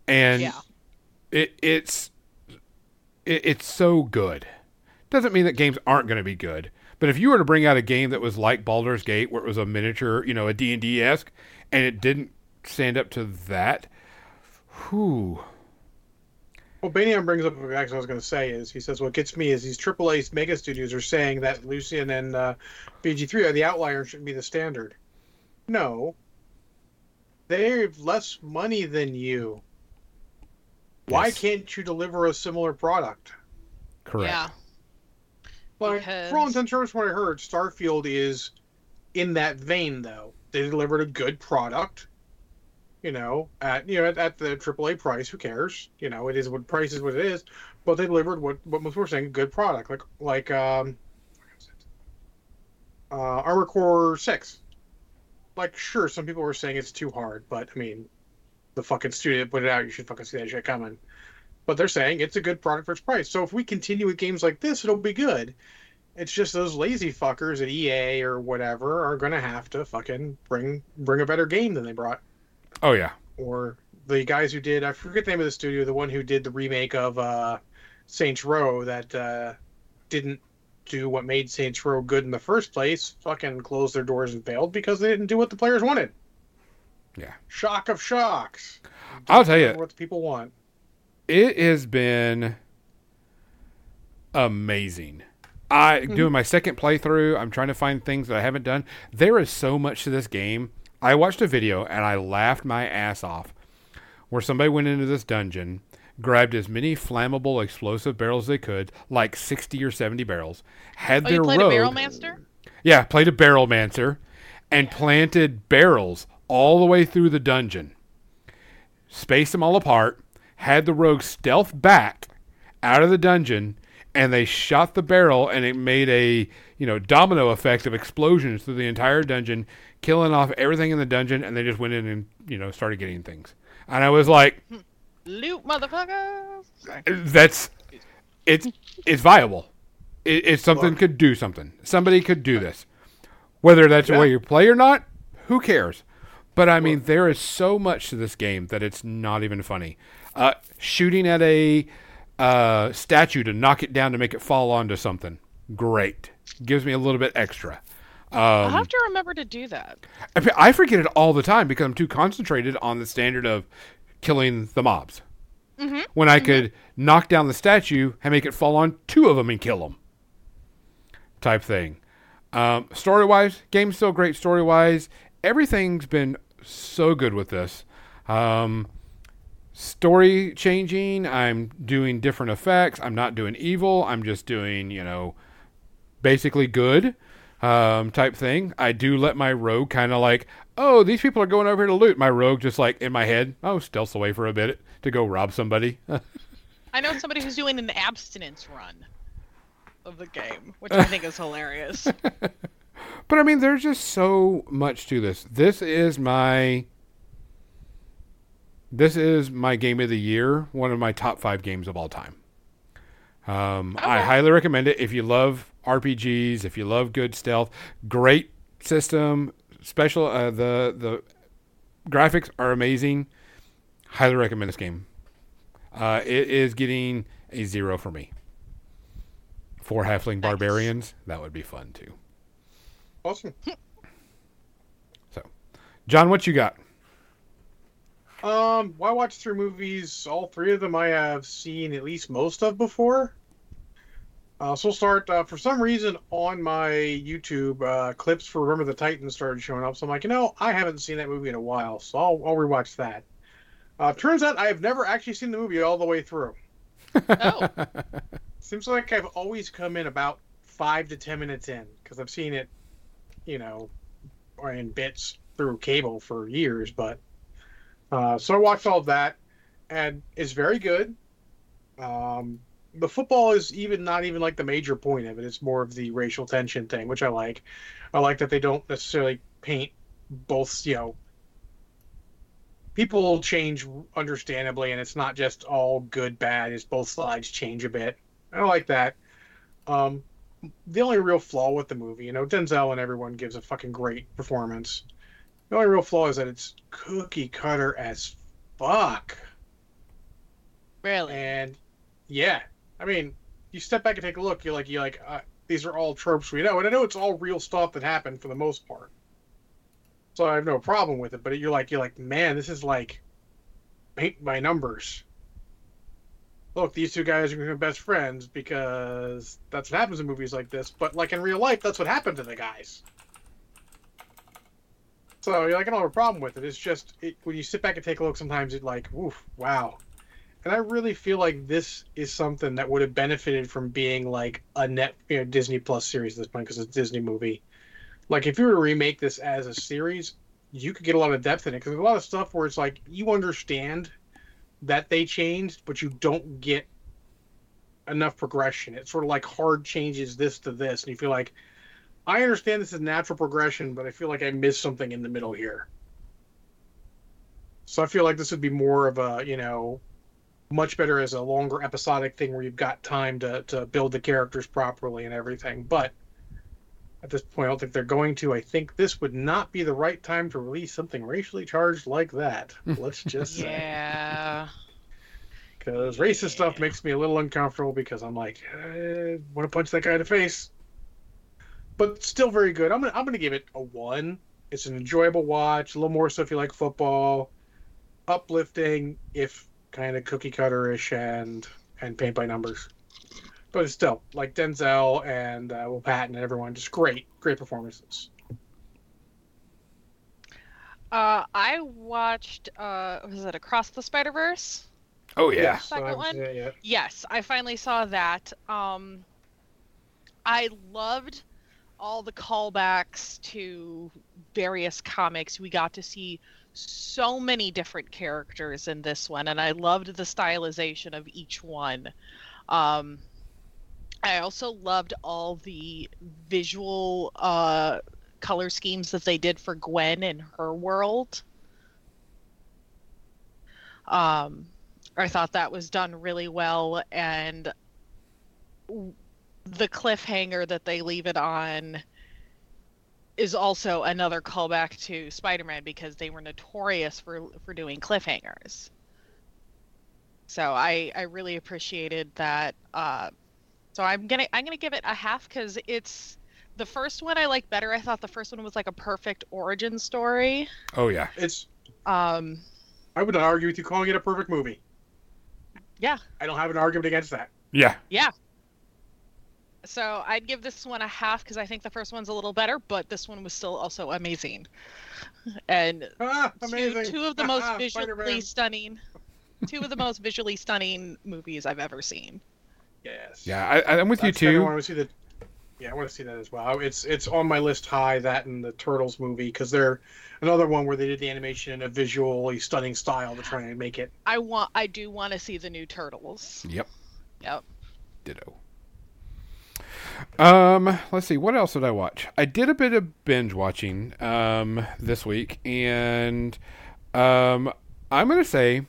[SPEAKER 1] And
[SPEAKER 3] Yeah.
[SPEAKER 1] it, it's it, it's so good. Doesn't mean that games aren't going to be good, but if you were to bring out a game that was like Baldur's Gate, where it was a miniature, you know, a D and D esque, and it didn't stand up to that, whew,
[SPEAKER 2] Well, Banian brings up exactly what I was going to say. Is he says what gets me is these AAA mega studios are saying that Larian and uh, BG3 are the outlier and shouldn't be the standard. No, they have less money than you. Why can't you deliver a similar product?
[SPEAKER 1] correct.
[SPEAKER 3] Yeah.
[SPEAKER 2] Like,
[SPEAKER 3] Because-
[SPEAKER 2] for all intents and purposes, what I heard, Starfield is in that vein, though. They delivered a good product, you know, at you know at, at the AAA price. Who cares? You know, it is what price is what it is. But they delivered what what most were saying, good product, like like um, uh, Armored Core Six. Like, sure, some people were saying it's too hard, but I mean, the fucking studio put it out, you should fucking see that shit coming. But they're saying it's a good product for its price. So if we continue with games like this, it'll be good. It's just those lazy fuckers at EA or whatever are gonna have to fucking bring bring a better game than they brought.
[SPEAKER 1] Oh yeah,
[SPEAKER 2] Or the guys who did I forget the name of the studio, the one who did the remake of uh, Saints Row that uh, didn't do what made Saints Row good in the first place. Fucking closed their doors and failed because they didn't do what the players wanted.
[SPEAKER 1] Yeah.
[SPEAKER 2] Shock of shocks.
[SPEAKER 1] I'll tell you,
[SPEAKER 2] what the people want.
[SPEAKER 1] it has been amazing. I doing my second playthrough. I'm trying to find things that I haven't done. There is so much to this game. I watched a video and I laughed my ass off, where somebody went into this dungeon, grabbed as many flammable explosive barrels as they could, like 60 or 70 barrels, had
[SPEAKER 4] Oh,
[SPEAKER 1] their
[SPEAKER 4] you played
[SPEAKER 1] rogue.
[SPEAKER 4] a barrel master?
[SPEAKER 1] Yeah, played a barrel mancer and planted barrels all the way through the dungeon. Spaced them all apart, had the rogue stealth back out of the dungeon, and they shot the barrel and it made a, you know, domino effect of explosions through the entire dungeon, killing off everything in the dungeon, and they just went in and, you know, started getting things. And I was like,
[SPEAKER 4] Loot, motherfuckers!
[SPEAKER 1] That's it's it's viable. It, it's something
[SPEAKER 2] Look.
[SPEAKER 1] could do something. Somebody could do this. Whether that's the way you play or not, who cares? But I mean, there is so much to this game that it's not even funny. Uh, shooting at a uh, statue to knock it down to make it fall onto something, great. Gives me a little bit extra.
[SPEAKER 4] I'll
[SPEAKER 1] Um,
[SPEAKER 4] have to remember to do that.
[SPEAKER 1] I I forget it all the time because I'm too concentrated on the standard of killing the mobs. When I could knock down the statue and make it fall on two of them and kill them, type thing. Um, story wise, game's still great. Story wise, everything's been so good with this. Um, story changing. I'm doing different effects. I'm not doing evil. I'm just doing you know basically good um, type thing. I do let my rogue kind of like, oh, these people are going over here to loot. My rogue just like in my head, oh, stealth away for a bit to go rob somebody.
[SPEAKER 4] I know somebody who's doing an abstinence run of the game, which I think is hilarious. (laughs)
[SPEAKER 1] but I mean, there's just so much to this. This is my. This is my game of the year, one of my top five games of all time. Um, I highly recommend it if you love RPGs, if you love good stealth. Great system, special. Uh, the the graphics are amazing. Highly recommend this game. Uh, it is getting a zero for me. For halfling
[SPEAKER 4] Nice.
[SPEAKER 1] barbarians, that would be fun too.
[SPEAKER 2] Awesome.
[SPEAKER 1] So, John, what you got?
[SPEAKER 2] Um, well, I watched through movies. All three of them I have seen at least most of before. Uh, so we'll start. Uh, for some reason, on my YouTube, uh, clips for Remember the Titans started showing up. So I'm like, you know, I haven't seen that movie in a while, so I'll, I'll rewatch that. Uh, turns out I have never actually seen the movie all the way through.
[SPEAKER 4] Oh. (laughs)
[SPEAKER 2] Seems like I've always come in about five to ten minutes in because I've seen it, you know, or in bits through cable for years. But uh, so I watched all of that, and it's very good. Um, the football is even not even like the major point of it. It's more of the racial tension thing, which I like. I like that they don't necessarily paint both, you know, people change understandably, and it's not just all good bad. It's both sides change a bit. I like that. Um, the only real flaw with the movie, you know, Denzel and everyone gives a fucking great performance. The only real flaw is that it's cookie cutter as fuck.
[SPEAKER 4] Really?
[SPEAKER 2] And yeah, I mean, you step back and take a look. You're like, you're like, uh, these are all tropes we know, and I know it's all real stuff that happened for the most part. So I have no problem with it. But you're like, you're like, man, this is like paint by numbers. Look, these two guys are going to be best friends because that's what happens in movies like this. But like in real life, that's what happened to the guys. So you're like, I don't have a problem with it. It's just it, when you sit back and take a look, sometimes it's like, oof, wow, and I really feel like this is something that would have benefited from being like a net you know, Disney Plus series at this point because it's a Disney movie. Like if you were to remake this as a series, you could get a lot of depth in it because there's a lot of stuff where it's like you understand that they changed, but you don't get enough progression. It's sort of like hard changes this to this, and you feel like I understand this is natural progression, but I feel like I missed something in the middle here. So I feel like this would be more of a, you know, much better as a longer episodic thing where you've got time to, to build the characters properly and everything. But at this point, I don't think they're going to. I think this would not be the right time to release something racially charged like that. (laughs) Let's just say.
[SPEAKER 4] Yeah.
[SPEAKER 2] Because racist stuff makes me a little uncomfortable because I'm like, eh, I want to punch that guy in the face. But still very good. I'm gonna I'm gonna give it a one. It's an enjoyable watch. A little more so if you like football. Uplifting, if kind of cookie cutter-ish and and paint by numbers. But it's still like Denzel and uh, Will Patton and everyone, just great, great performances.
[SPEAKER 4] Uh, I watched. Uh, was it Across the Spider Verse?
[SPEAKER 1] oh yeah.
[SPEAKER 2] so I
[SPEAKER 4] Second
[SPEAKER 2] haven't
[SPEAKER 4] one?
[SPEAKER 2] seen it.
[SPEAKER 4] Yes, I finally saw that. Um, I loved all the callbacks to various comics. We got to see so many different characters in this one, and I loved the stylization of each one. Um, I also loved all the visual uh, color schemes that they did for Gwen and her world. Um, I thought that was done really well, and the cliffhanger that they leave it on is also another callback to Spider-Man because they were notorious for for doing cliffhangers. So I I really appreciated that. Uh, so I'm gonna I'm gonna give it a half because it's the first one I liked better. I thought the first one was like a perfect origin story.
[SPEAKER 1] Oh yeah.
[SPEAKER 2] It's
[SPEAKER 4] Um,
[SPEAKER 2] I would not argue with you calling it a perfect movie.
[SPEAKER 4] Yeah.
[SPEAKER 2] I don't have an argument against that.
[SPEAKER 1] Yeah. Yeah.
[SPEAKER 4] So I'd give this one a half because I think the first one's a little better, but this one was still also amazing. And (laughs)
[SPEAKER 2] Ah,
[SPEAKER 4] two,
[SPEAKER 2] amazing.
[SPEAKER 4] two of the most (laughs)
[SPEAKER 2] Ah,
[SPEAKER 4] visually stunning, two of the most visually stunning movies I've ever seen.
[SPEAKER 2] Yes.
[SPEAKER 1] Yeah. I, I'm with
[SPEAKER 2] That's
[SPEAKER 1] you
[SPEAKER 2] good. I
[SPEAKER 1] too.
[SPEAKER 2] want to see the. Yeah, I want to see that as well. It's it's on my list high. That and the Turtles movie because they're another one where they did the animation in a visually stunning style to try and make it.
[SPEAKER 4] I want, I do want to see the new Turtles.
[SPEAKER 1] Yep.
[SPEAKER 4] Yep.
[SPEAKER 1] Ditto. Um, let's see. What else did I watch? I did a bit of binge watching um, this week, and um, I'm going to say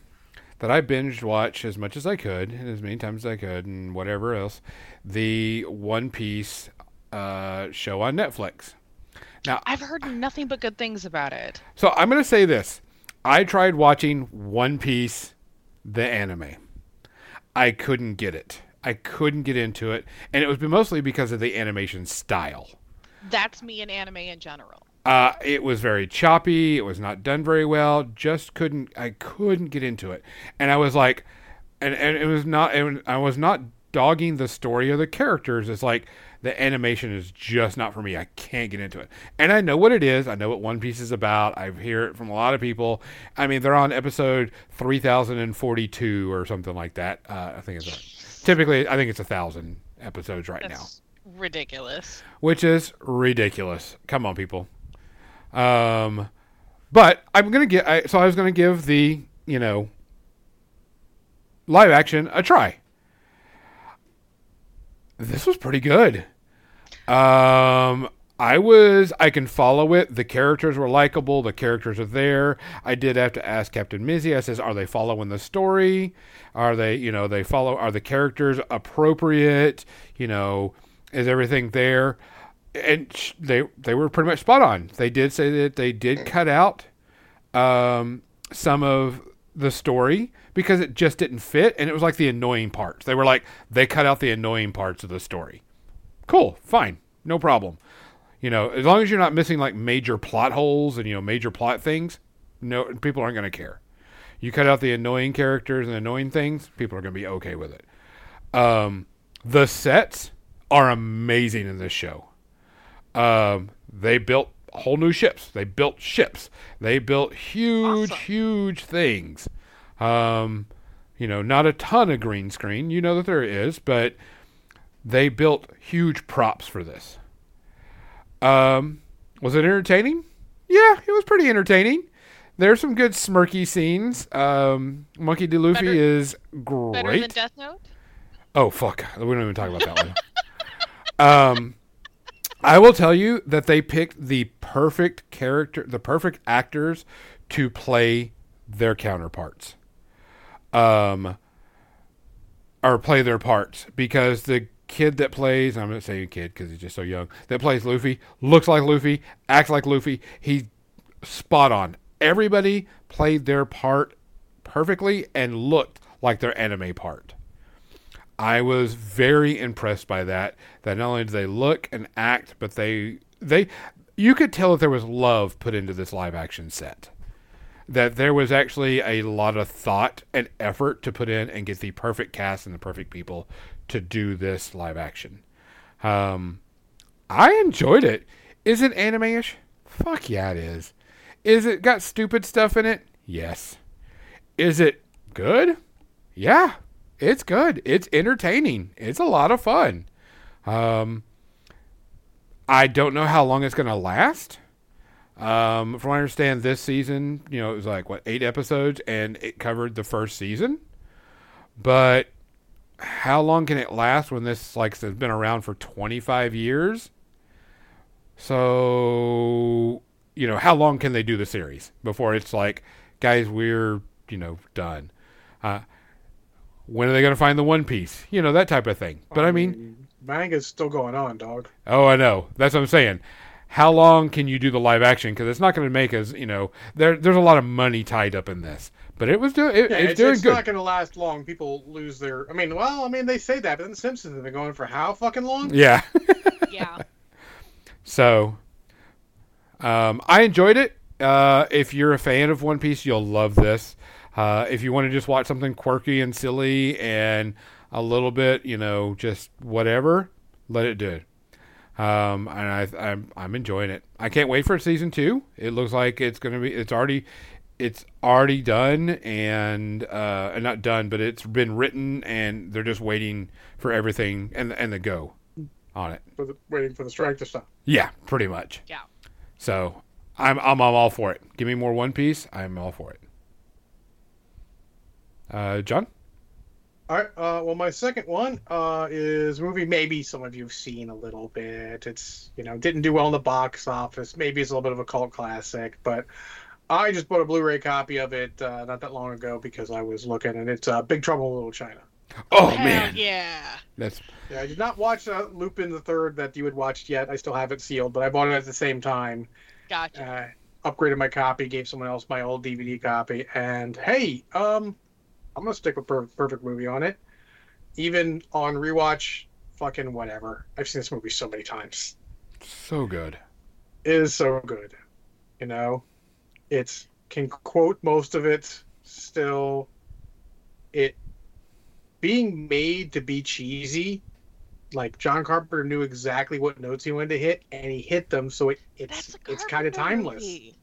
[SPEAKER 1] that I binged watch as much as I could, and as many times as I could, and whatever else, the One Piece uh, show on Netflix.
[SPEAKER 4] Now I've heard nothing but good things about it.
[SPEAKER 1] So I'm going to say this. I tried watching One Piece, the anime. I couldn't get it. I couldn't get into it. And it was mostly because of the animation style.
[SPEAKER 4] That's me in anime in general.
[SPEAKER 1] Uh, it was very choppy. It was not done very well. Just couldn't. I couldn't get into it. And I was like, and, and it was not. And I was not dogging the story or the characters. It's like the animation is just not for me. I can't get into it. And I know what it is. I know what One Piece is about. I hear it from a lot of people. I mean, they're on episode 3042 or something like that. Uh, I think it's typically, I think it's a thousand episodes right now
[SPEAKER 4] ridiculous.
[SPEAKER 1] which is ridiculous. Come on, people. Um, but I'm gonna get. I, so I was gonna give the you know live action a try. This was pretty good. Um, I was. I can follow it. The characters were likable. The characters are there. I did have to ask Captain Mizzy. I says, "Are they following the story? Are they, you know, they follow? Are the characters appropriate? You know, is everything there?" And they they were pretty much spot on. They did say that they did cut out um, some of the story because it just didn't fit, and it was like the annoying parts. They were like they cut out the annoying parts of the story. Cool, fine, no problem. You know, as long as you're not missing like major plot holes and you know major plot things, no people aren't going to care. You cut out the annoying characters and annoying things, people are going to be okay with it. Um, the sets are amazing in this show. Um, they built whole new ships. They built ships. They built huge,
[SPEAKER 3] Awesome.
[SPEAKER 1] huge things. Um, you know, not a ton of green screen. You know that there is, but they built huge props for this. Um, was it entertaining? Yeah, it was pretty entertaining. There's some good smirky scenes. Um, Monkey D. Luffy
[SPEAKER 4] Better-
[SPEAKER 1] is
[SPEAKER 4] Better
[SPEAKER 1] great.
[SPEAKER 4] than Death Note?
[SPEAKER 1] Oh fuck! We don't even talk about that one. Um, I will tell you that they picked the perfect character, the perfect actors to play their counterparts. Um, or play their parts because the kid that plays, I'm not saying kid because he's just so young, that plays Luffy looks like Luffy, acts like Luffy. He's spot on. Everybody played their part perfectly and looked like their anime part. I was very impressed by that. That not only do they look and act, but they they you could tell that there was love put into this live action set. That there was actually a lot of thought and effort to put in and get the perfect cast and the perfect people to do this live action. Um, I enjoyed it. Is it anime-ish? Fuck yeah, it is. Is it got stupid stuff in it? Yes. Is it good? Yeah, it's good. It's entertaining. It's a lot of fun. Um, I don't know how long it's going to last. Um, from what I understand, this season, you know, it was like what eight episodes, and it covered the first season. But how long can it last when this like has been around for twenty five years? So you know, how long can they do the series before it's like, guys, we're you know done? Uh, when are they going to find the One Piece? You know that type of thing. But I mean,
[SPEAKER 2] manga's still going on, dog.
[SPEAKER 1] Oh, I know. That's what I'm saying. How long can you do the live action? Because it's not going to make us, you know, there. There's a lot of money tied up in this, but it was doing. It,
[SPEAKER 2] Yeah,
[SPEAKER 1] it's,
[SPEAKER 2] it's,
[SPEAKER 1] doing
[SPEAKER 2] it's
[SPEAKER 1] good.
[SPEAKER 2] not going to last long. People lose their. I mean, well, I mean, they say that, but then The Simpsons have been going for how fucking long?
[SPEAKER 1] yeah. (laughs)
[SPEAKER 3] Yeah.
[SPEAKER 1] so, um, I enjoyed it. Uh, if you're a fan of One Piece, you'll love this. Uh, if you want to just watch something quirky and silly and a little bit, you know, just whatever, let it do it. Um, and I, I'm I'm enjoying it. I can't wait for season two. It looks like it's gonna be. It's already, it's already done and uh, not done, but it's been written and they're just waiting for everything and and the go on it.
[SPEAKER 2] For the, waiting for the strike to stop.
[SPEAKER 1] Yeah, pretty much.
[SPEAKER 3] Yeah.
[SPEAKER 1] So I'm I'm, I'm all for it. Give me more One Piece. I'm all for it. Uh, John.
[SPEAKER 2] All right. Uh, well, my second one uh, is a movie maybe some of you've seen a little bit. It's you know didn't do well in the box office. Maybe it's a little bit of a cult classic, but I just bought a Blu-ray copy of it uh, not that long ago because I was looking, and it's uh, Big Trouble in Little China.
[SPEAKER 1] Oh
[SPEAKER 3] Hell
[SPEAKER 1] man,
[SPEAKER 3] yeah.
[SPEAKER 1] that's
[SPEAKER 2] Yeah, I did not watch uh, Lupin the Third that you had watched yet. I still have it sealed, but I bought it at the same time.
[SPEAKER 3] Gotcha.
[SPEAKER 2] uh, upgraded my copy, gave someone else my old DVD copy, and hey, um, I'm gonna stick with per- Perfect Movie on it. Even on rewatch, fucking whatever. I've seen this movie so many times.
[SPEAKER 1] so good.
[SPEAKER 2] It is so good. You know, it's can quote most of it still. It being made to be cheesy. Like John Carpenter knew exactly what notes he wanted to hit, and he hit them, so it, it's it's kind of timeless.
[SPEAKER 4] movie.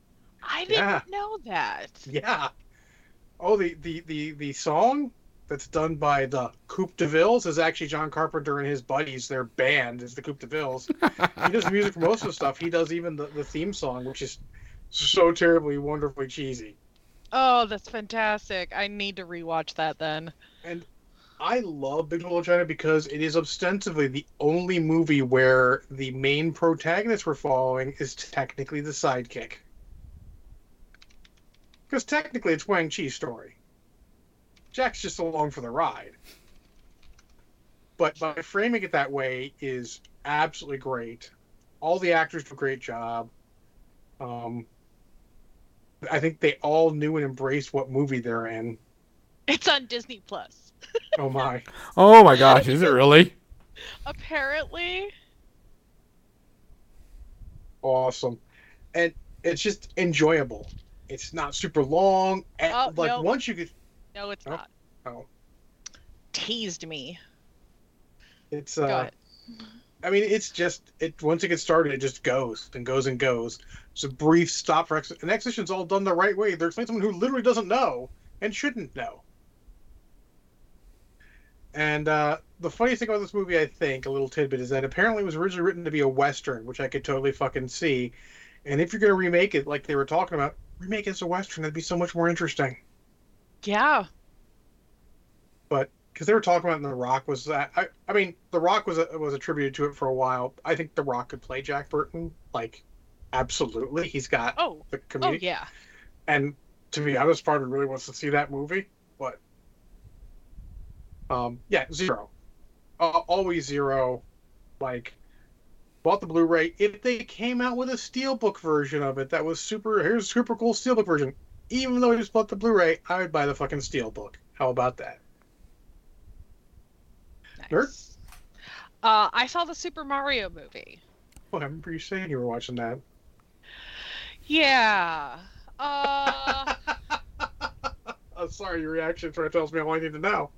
[SPEAKER 4] I didn't
[SPEAKER 2] Yeah.
[SPEAKER 4] know that.
[SPEAKER 2] Yeah. Oh, the the the the song that's done by the Coupe de Villes is actually John Carpenter and his buddies. Their band is the Coupe de Villes. he does music for most of the stuff. He does even the, the theme song, which is so terribly wonderfully cheesy.
[SPEAKER 4] Oh, that's fantastic. I need to rewatch that then.
[SPEAKER 2] And I love Big Little China because it is ostensibly the only movie where the main protagonist we're following is technically the sidekick. Because technically it's Wang Chi's story. Jack's just along for the ride. But by framing it that way is absolutely great. All the actors do a great job. Um, I think they all knew and embraced what movie they're in.
[SPEAKER 4] It's on Disney Plus. (laughs)
[SPEAKER 2] Oh my.
[SPEAKER 1] Oh my gosh, is it really?
[SPEAKER 4] Apparently.
[SPEAKER 2] awesome and it's just enjoyable it's not super long and
[SPEAKER 4] Oh,
[SPEAKER 2] like
[SPEAKER 4] no.
[SPEAKER 2] once you get
[SPEAKER 4] No, it's
[SPEAKER 2] Oh.
[SPEAKER 4] not.
[SPEAKER 2] oh
[SPEAKER 4] Teased me.
[SPEAKER 2] it's
[SPEAKER 4] Go
[SPEAKER 2] uh
[SPEAKER 4] ahead.
[SPEAKER 2] I mean it's just it once it gets started it just goes and goes and goes. It's a brief stop for ex- and exposition's all done the right way. They're explaining someone who literally doesn't know and shouldn't know. And uh the funniest thing about this movie i think a little tidbit is that apparently it was originally written to be a western which i could totally fucking see. And if you're going to remake it like they were talking about remake it as a western. That'd be so much more interesting.
[SPEAKER 4] Yeah.
[SPEAKER 2] Because they were talking about in The Rock was that I, I mean The Rock was was attributed to it for a while. I think The Rock could play Jack Burton like absolutely. He's got
[SPEAKER 4] Oh.
[SPEAKER 2] the
[SPEAKER 4] Oh
[SPEAKER 2] comedic
[SPEAKER 4] yeah.
[SPEAKER 2] and to be honest, part of really wants to see that movie, but um yeah zero, uh, always zero. Like bought the Blu-ray. If they came out with a steelbook version of it that was super, here's a super cool steelbook version. Even though I just bought the Blu-ray, I would buy the fucking steelbook. How about that?
[SPEAKER 4] Nice. Uh, I saw the Super Mario movie.
[SPEAKER 2] Oh, I remember you saying you were watching that.
[SPEAKER 4] Yeah. Uh, (laughs)
[SPEAKER 2] I'm sorry, your reaction sort of tells me all I need to know.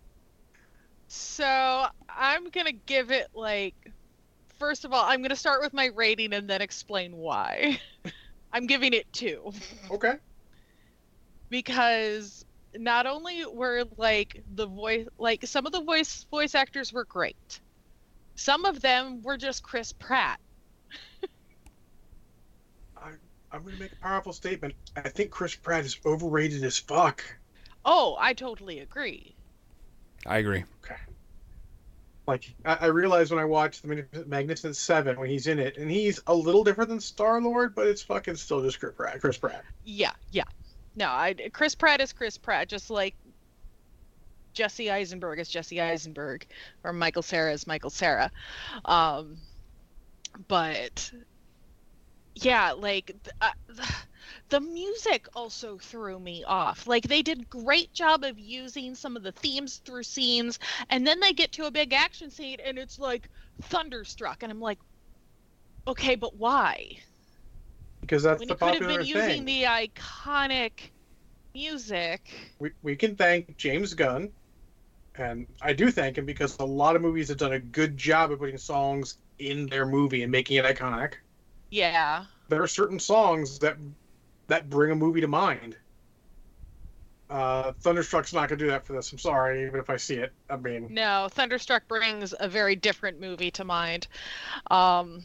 [SPEAKER 4] so I'm gonna give it like. First of all, I'm gonna start with my rating and then explain why. (laughs) I'm giving it two.
[SPEAKER 2] Okay.
[SPEAKER 4] because not only were like the voice like some of the voice voice actors were great some of them were just chris pratt
[SPEAKER 2] I'm going to make a powerful statement. I think Chris Pratt is overrated as fuck.
[SPEAKER 4] oh i totally agree
[SPEAKER 1] I agree.
[SPEAKER 2] Okay like, I, I realized when I watched the Magnificent Seven when he's in it, and he's a little different than Star Lord, but it's fucking still just Chris Pratt. Chris Pratt.
[SPEAKER 4] yeah yeah no i chris pratt is chris pratt just like jesse eisenberg is jesse eisenberg or michael cera is michael cera um but yeah like th- uh, (sighs) the music also threw me off. Like they did great job of using some of the themes through scenes and then they get to a big action scene and it's like thunderstruck and i'm like okay but why
[SPEAKER 2] Because that's
[SPEAKER 4] when
[SPEAKER 2] the
[SPEAKER 4] you could have been
[SPEAKER 2] thing.
[SPEAKER 4] using the iconic music
[SPEAKER 2] we, we can thank James Gunn, and I do thank him because a lot of movies have done a good job of putting songs in their movie and making it iconic.
[SPEAKER 4] yeah
[SPEAKER 2] there are certain songs that that bring a movie to mind. Uh, Thunderstruck's not gonna do that for this. I'm sorry, even if I see it. I mean,
[SPEAKER 4] no thunderstruck brings a very different movie to mind um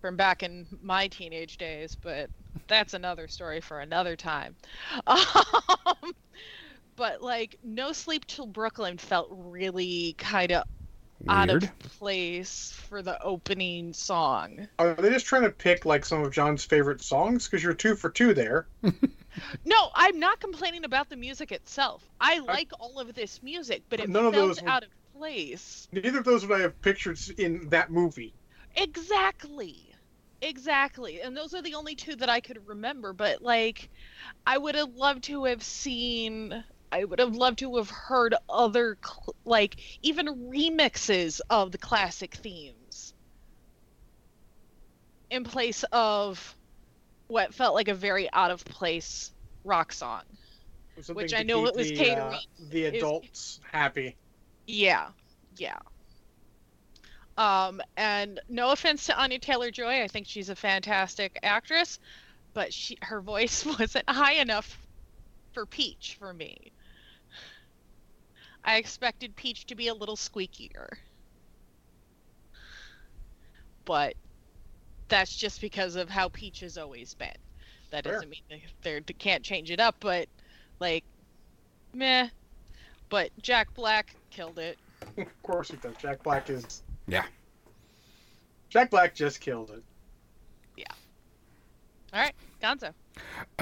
[SPEAKER 4] from back in my teenage days but that's another story for another time (laughs) um, but like no sleep till brooklyn felt really kind of out of place for the opening song
[SPEAKER 2] are they just trying to pick like some of John's favorite songs? Because you're two for two there. (laughs)
[SPEAKER 4] No, I'm not complaining about the music itself. I like all of this music, but it
[SPEAKER 2] None of
[SPEAKER 4] felt
[SPEAKER 2] those were-
[SPEAKER 4] out of place.
[SPEAKER 2] Neither of those would I have pictured in that movie.
[SPEAKER 4] Exactly. Exactly. And those are the only two that I could remember, but like I would have loved to have seen I would have loved to have heard other cl- like even remixes of the classic themes in place of what felt like a very out of place rock song.
[SPEAKER 2] Something
[SPEAKER 4] Which I know it was
[SPEAKER 2] the,
[SPEAKER 4] catering
[SPEAKER 2] uh, the adults happy.
[SPEAKER 4] Yeah, yeah. Um, and no offense to Anya Taylor Joy, I think she's a fantastic actress, but she her voice (laughs) wasn't high enough for Peach for me. I expected Peach to be a little squeakier. But that's just because of how Peach has always been. That
[SPEAKER 2] Fair.
[SPEAKER 4] doesn't mean they, they can't change it up, but like, meh. But Jack Black killed it. (laughs)
[SPEAKER 2] Of course he does. Jack Black is.
[SPEAKER 1] Yeah.
[SPEAKER 2] Jack Black just killed it. Yeah.
[SPEAKER 4] All right, Gonzo.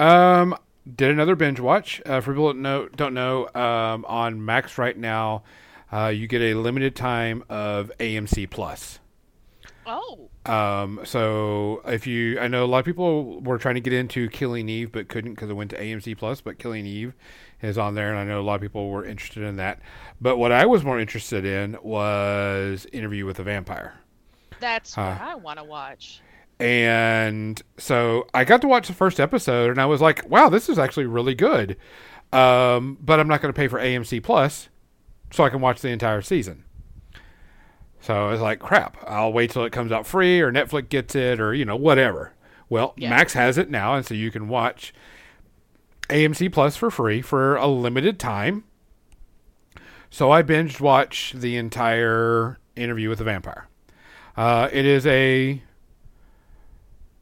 [SPEAKER 1] Um, did another binge watch. Uh, for people that know, don't know, um, on Max right now, uh, you get a limited time of AMC Plus.
[SPEAKER 4] Oh,
[SPEAKER 1] Um, so if you, I know a lot of people were trying to get into Killing Eve, but couldn't because it went to AMC Plus. But Killing Eve is on there, and I know a lot of people were interested in that. But what I was more interested in was Interview with a Vampire.
[SPEAKER 4] that's
[SPEAKER 1] Huh.
[SPEAKER 4] what I want to watch.
[SPEAKER 1] And so I got to watch the first episode, and I was like, "Wow, this is actually really good." Um, but I'm not going to pay for AMC Plus, so I can watch the entire season. So I was like, "Crap! I'll wait till it comes out free, or Netflix gets it, or you know, whatever." Well,
[SPEAKER 4] Yeah.
[SPEAKER 1] Max has it now, and so you can watch AMC Plus for free for a limited time. So I binged watch the entire interview with the vampire. Uh, it is a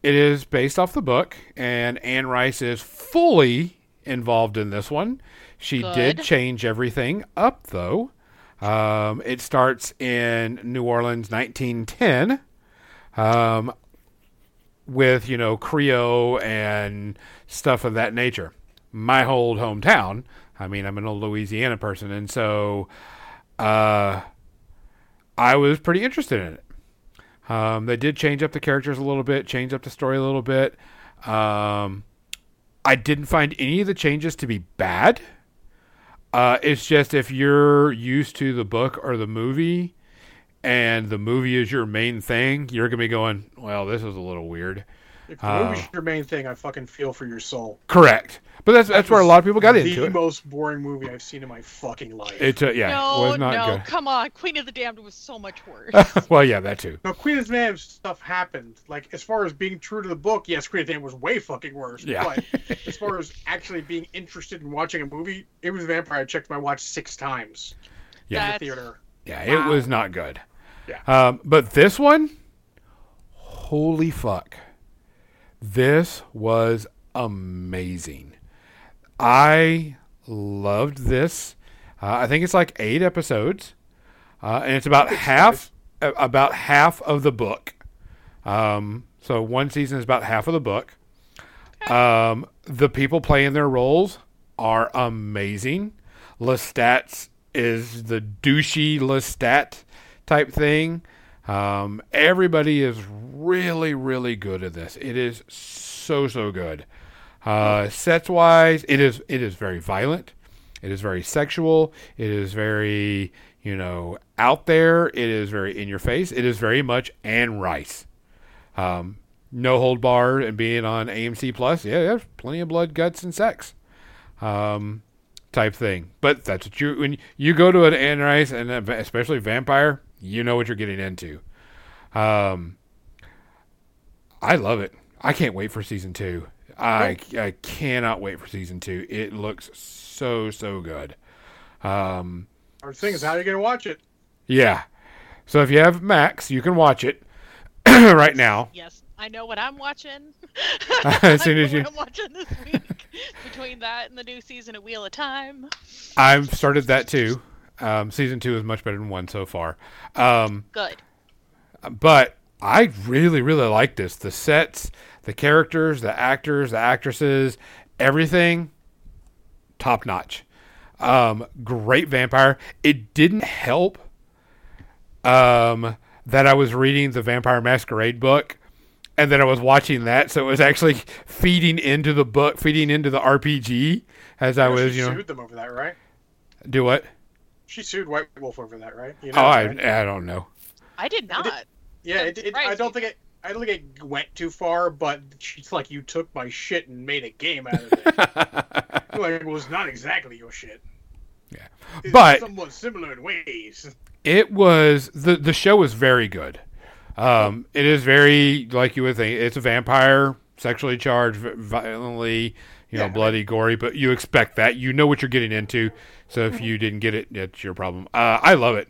[SPEAKER 1] it is based off the book, and Anne Rice is fully involved in this one. She did change everything up, though. Um, it starts in New Orleans, 1910, um, with you know Creole and stuff of that nature. My whole hometown. I mean, I'm an old Louisiana person, and so uh, I was pretty interested in it. Um, they did change up the characters a little bit, change up the story a little bit. Um, I didn't find any of the changes to be bad. Uh, it's just if you're used to the book or the movie, and the movie is your main thing, you're gonna be going, "Well, this is a little weird."
[SPEAKER 2] If the
[SPEAKER 1] Oh.
[SPEAKER 2] movie's your main thing, I fucking feel for your soul.
[SPEAKER 1] Correct, but that's that's where a lot of people got into
[SPEAKER 2] the
[SPEAKER 1] it.
[SPEAKER 2] most boring movie I've seen in my fucking life.
[SPEAKER 1] It uh, yeah,
[SPEAKER 4] no,
[SPEAKER 1] was not
[SPEAKER 4] no,
[SPEAKER 1] good.
[SPEAKER 4] come on. Queen of the Damned was so much worse. (laughs)
[SPEAKER 1] well, yeah, that too.
[SPEAKER 2] No, Queen of the Damned stuff happened. Like as far as being true to the book, yes, Queen of the Damned was way fucking worse.
[SPEAKER 1] Yeah.
[SPEAKER 2] But (laughs) as far as actually being interested in watching a movie, it was a Vampire. I checked my watch six times
[SPEAKER 1] Yeah,
[SPEAKER 2] in the theater.
[SPEAKER 1] Yeah, it was not good.
[SPEAKER 2] Yeah.
[SPEAKER 1] Um, but this one, holy fuck. This was amazing. I loved this. Uh, I think it's like eight episodes, uh, and it's about half uh, about half of the book. Um, so one season is about half of the book. Um, the people playing their roles are amazing. Lestat is the douchey Lestat type thing. Um, everybody is really, really good at this. It is so, so good. Uh, sets wise, it is it is very violent. It is very sexual. It is very you know out there. It is very in your face. It is very much Anne Rice. Um, no hold bar and being on AMC Plus. Yeah, there's plenty of blood, guts, and sex. Um, type thing. But that's what you when you go to an Anne Rice and especially vampire, you know what you're getting into. Um, I love it. I can't wait for season two. I I cannot wait for season two. It looks so so good. Um,
[SPEAKER 2] Our thing is, how are you gonna watch it?
[SPEAKER 1] yeah. So if you have Max, you can watch it (clears throat) right now.
[SPEAKER 4] yes, I know what I'm watching. (laughs) (laughs)
[SPEAKER 1] As soon as you-
[SPEAKER 4] I'm watching this week. (laughs) Between that and the new season of Wheel of Time.
[SPEAKER 1] I've started that too. Um, season two is much better than one so far. Um,
[SPEAKER 4] Good.
[SPEAKER 1] but I really, really like this. The sets, the characters, the actors, the actresses, everything top notch. Um, great vampire. It didn't help um, that I was reading the Vampire Masquerade book and then I was watching that, so it was actually feeding into the book, feeding into the RPG as I was, you know,
[SPEAKER 2] sued them over that, right?
[SPEAKER 1] do what?
[SPEAKER 2] She sued White Wolf over that, right? You
[SPEAKER 1] Oh, I,
[SPEAKER 2] right?
[SPEAKER 1] I don't know.
[SPEAKER 4] I did not.
[SPEAKER 2] Yeah, it, it, I don't think it. I don't think it went too far, but she's like, you took my shit and made a game out of it. (laughs) like, it was not exactly your shit. It's
[SPEAKER 1] But-
[SPEAKER 2] somewhat similar in ways.
[SPEAKER 1] It was the the show was very good. Um, it is very like you would think. It's a vampire, sexually charged, violently, you know,
[SPEAKER 2] Yeah.
[SPEAKER 1] bloody, gory. But you expect that. You know what you're getting into. So if you didn't get it, it's your problem. Uh, I love it.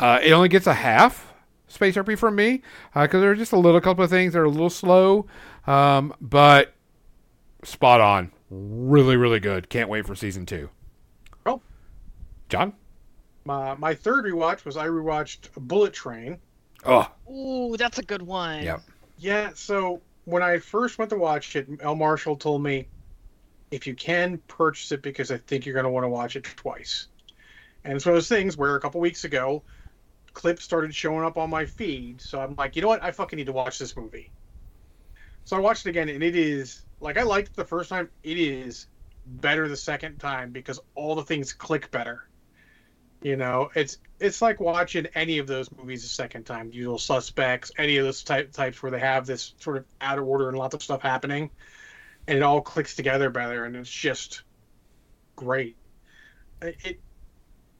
[SPEAKER 1] Uh, it only gets a half space RP from me because there are just a little couple of things that are a little slow, um, but spot on. Really, really good. Can't wait for season two.
[SPEAKER 2] Oh.
[SPEAKER 1] John.
[SPEAKER 2] My my third rewatch was I rewatched Bullet Train.
[SPEAKER 1] Oh,
[SPEAKER 4] Ooh, that's a good one.
[SPEAKER 1] Yep.
[SPEAKER 2] Yeah, so when I first went to watch it, El Marshall told me if you can purchase it because I think you're going to want to watch it twice. And it's one of those things where a couple weeks ago, clips started showing up on my feed. So I'm like, you know what? I fucking need to watch this movie. So I watched it again, and it is like I liked the first time. It is better the second time because all the things click better. You know, it's it's like watching any of those movies a second time. Usual Suspects, any of those type types where they have this sort of out of order and lots of stuff happening, and it all clicks together better, and it's just great. It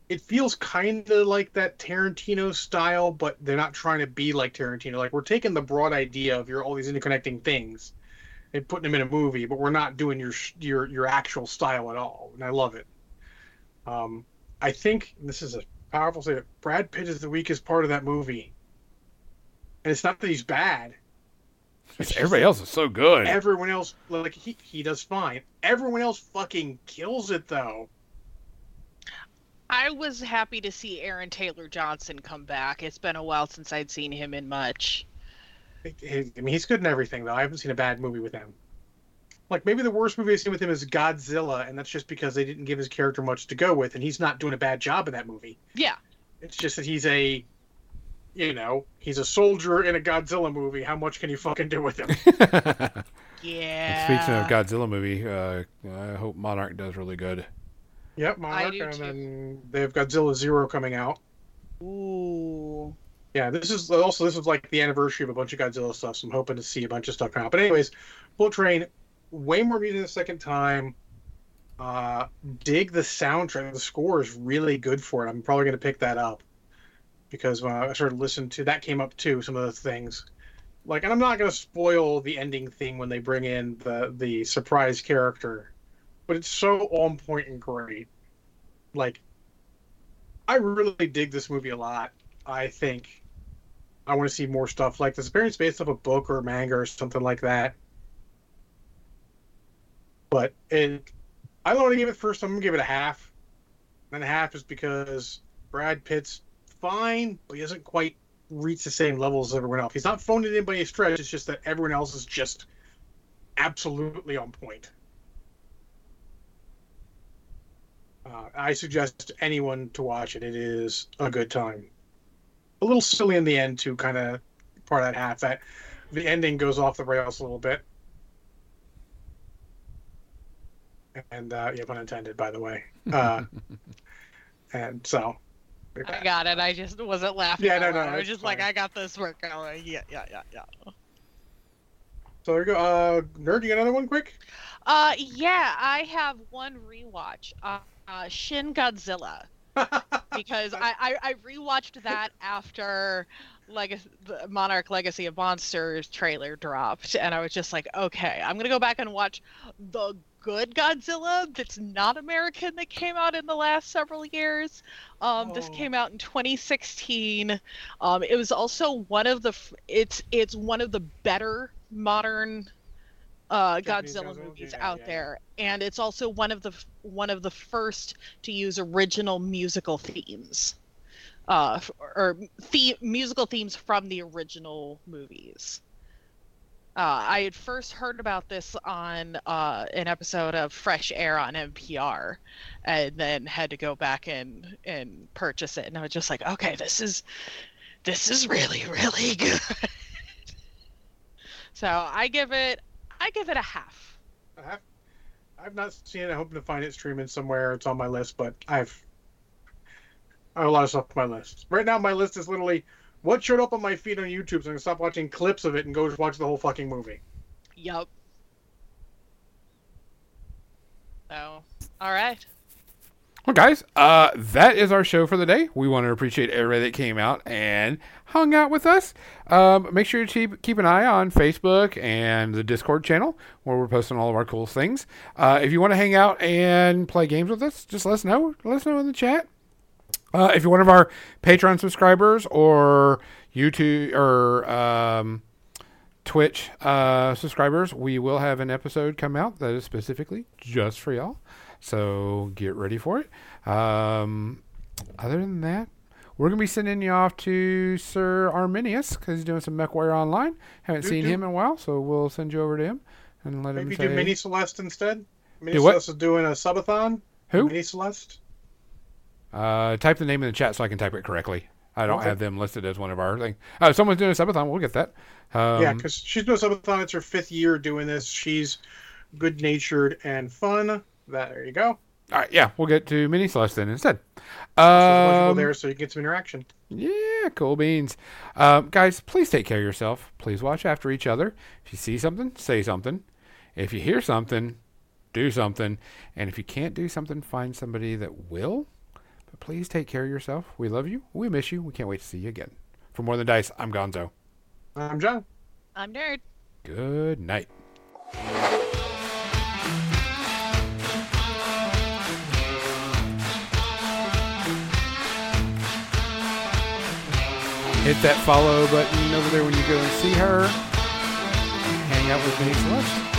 [SPEAKER 2] it, feels kind of like that Tarantino style, but they're not trying to be like Tarantino. Like we're taking the broad idea of your all these interconnecting things and putting them in a movie, but we're not doing your your your actual style at all, and I love it. Um, I think this is a powerful statement. Brad Pitt is the weakest part of that movie, and it's not that he's bad. It's
[SPEAKER 1] everybody
[SPEAKER 2] that
[SPEAKER 1] else is so good.
[SPEAKER 2] Everyone else, like he, he does fine. Everyone else fucking kills it though.
[SPEAKER 4] I was happy to see Aaron Taylor Johnson come back. It's been a while since I'd seen him in much.
[SPEAKER 2] I I mean, he's good in everything though. I haven't seen a bad movie with him. Like maybe the worst movie I've seen with him is Godzilla, and that's just because they didn't give his character much to go with, and he's not doing a bad job in that movie.
[SPEAKER 4] Yeah.
[SPEAKER 2] It's just that he's a, you know, he's a soldier in a Godzilla movie. How much can you fucking do with him? (laughs)
[SPEAKER 4] Yeah.
[SPEAKER 1] Speaking of Godzilla movie, uh, I hope Monarch does really good.
[SPEAKER 2] yep, Monarch,
[SPEAKER 4] do
[SPEAKER 2] and
[SPEAKER 4] too.
[SPEAKER 2] then they have Godzilla Zero coming out.
[SPEAKER 4] Ooh.
[SPEAKER 2] Yeah, this is also this is like the anniversary of a bunch of Godzilla stuff, so I'm hoping to see a bunch of stuff come out. But anyways, Bullet Train, way more music the second time. Uh, dig the soundtrack. The score is really good for it. I'm probably going to pick that up because when I started listening to that came up too. Some of the things, like, and I'm not going to spoil the ending thing when they bring in the the surprise character, but it's so on point and great. Like, I really dig this movie a lot. I think I want to see more stuff like this. Apparently, it's based off a book or a manga or something like that. But it, I don't want to give it first. I'm gonna give it a half. And a half is because Brad Pitt's fine, but he doesn't quite reach the same level as everyone else. He's not phoning in by a stretch. It's just that everyone else is just absolutely on point. Uh, I suggest anyone to watch it. It is a good time. A little silly in the end, to kind of part of that half. That the ending goes off the rails a little bit. And uh, yeah, pun intended, by the way. Uh, (laughs) and so,
[SPEAKER 4] I got it. I just wasn't laughing.
[SPEAKER 2] Yeah, no, no.
[SPEAKER 4] I was just like. I got this work going. Yeah, yeah, yeah, yeah.
[SPEAKER 2] so there you go. Uh, nerd, you got another one, quick?
[SPEAKER 4] Uh, yeah, I have one rewatch. Uh, uh Shin Godzilla. (laughs) because I, I I rewatched that after Leg- the Monarch Legacy of Monsters trailer dropped, and I was just like, okay, I'm gonna go back and watch the good Godzilla that's not American that came out in the last several years. Um, This
[SPEAKER 2] Oh.
[SPEAKER 4] came out in 2016. Um, it was also one of the f- it's it's one of the better modern uh, Godzilla movies
[SPEAKER 2] Yeah,
[SPEAKER 4] out
[SPEAKER 2] yeah,
[SPEAKER 4] there, and it's also one of the one of the first to use original musical themes, uh, or the musical themes from the original movies. Uh, I had first heard about this on uh, an episode of Fresh Air on NPR, and then had to go back and and purchase it. And I was just like, okay, this is this is really really (laughs) good. so I give it I give it a half.
[SPEAKER 2] I have, I've not seen it. I hope to find it streaming somewhere. It's on my list, but I've I have a lot of stuff on my list. Right now, my list is literally what showed up on my feed on YouTube. So I'm gonna stop watching clips of it and go watch the whole fucking movie.
[SPEAKER 4] Yup. So, all right.
[SPEAKER 1] Well, guys, uh, that is our show for the day. We want to appreciate everybody that came out and hung out with us. Um, make sure you keep, keep an eye on Facebook and the Discord channel where we're posting all of our cool things. Uh, if you want to hang out and play games with us, just let us know. Let us know in the chat. Uh, if you're one of our Patreon subscribers or YouTube or um, Twitch uh, subscribers, we will have an episode come out that is specifically just for y'all. So get ready for it. Um, other than that, we're gonna be sending you off to Sir Arminius because he's doing some MechWarrior Online. Haven't
[SPEAKER 2] Do-
[SPEAKER 1] seen
[SPEAKER 2] do-
[SPEAKER 1] him in a while, so we'll send you over to him and let
[SPEAKER 2] Maybe
[SPEAKER 1] him say
[SPEAKER 2] do Mini Celeste instead. Mini
[SPEAKER 1] Do what?
[SPEAKER 2] Celeste is doing a subathon.
[SPEAKER 1] who.
[SPEAKER 2] Mini Celeste.
[SPEAKER 1] Uh, type the name in the chat so I can type it correctly. I don't
[SPEAKER 2] Okay.
[SPEAKER 1] have them listed as one of our things. Oh, someone's doing a subathon. We'll get that. Um,
[SPEAKER 2] yeah, because she's doing a subathon. It's her fifth year doing this. She's good natured and fun. That there you go.
[SPEAKER 1] all right, yeah, we'll get to Mini Celeste then instead.
[SPEAKER 2] So there's a bunch of people
[SPEAKER 1] Um,
[SPEAKER 2] there, so you get some interaction.
[SPEAKER 1] Yeah, cool beans. Um, guys, please take care of yourself. Please watch after each other. If you see something, say something. If you hear something, do something. And if you can't do something, find somebody that will. But please take care of yourself. We love you. We miss you. We can't wait to see you again. For More Than Dice, I'm Gonzo.
[SPEAKER 2] I'm John.
[SPEAKER 4] I'm nerd.
[SPEAKER 1] Good night. Hit that follow button over there when you go and see her. Hang out with Minnie Celeste.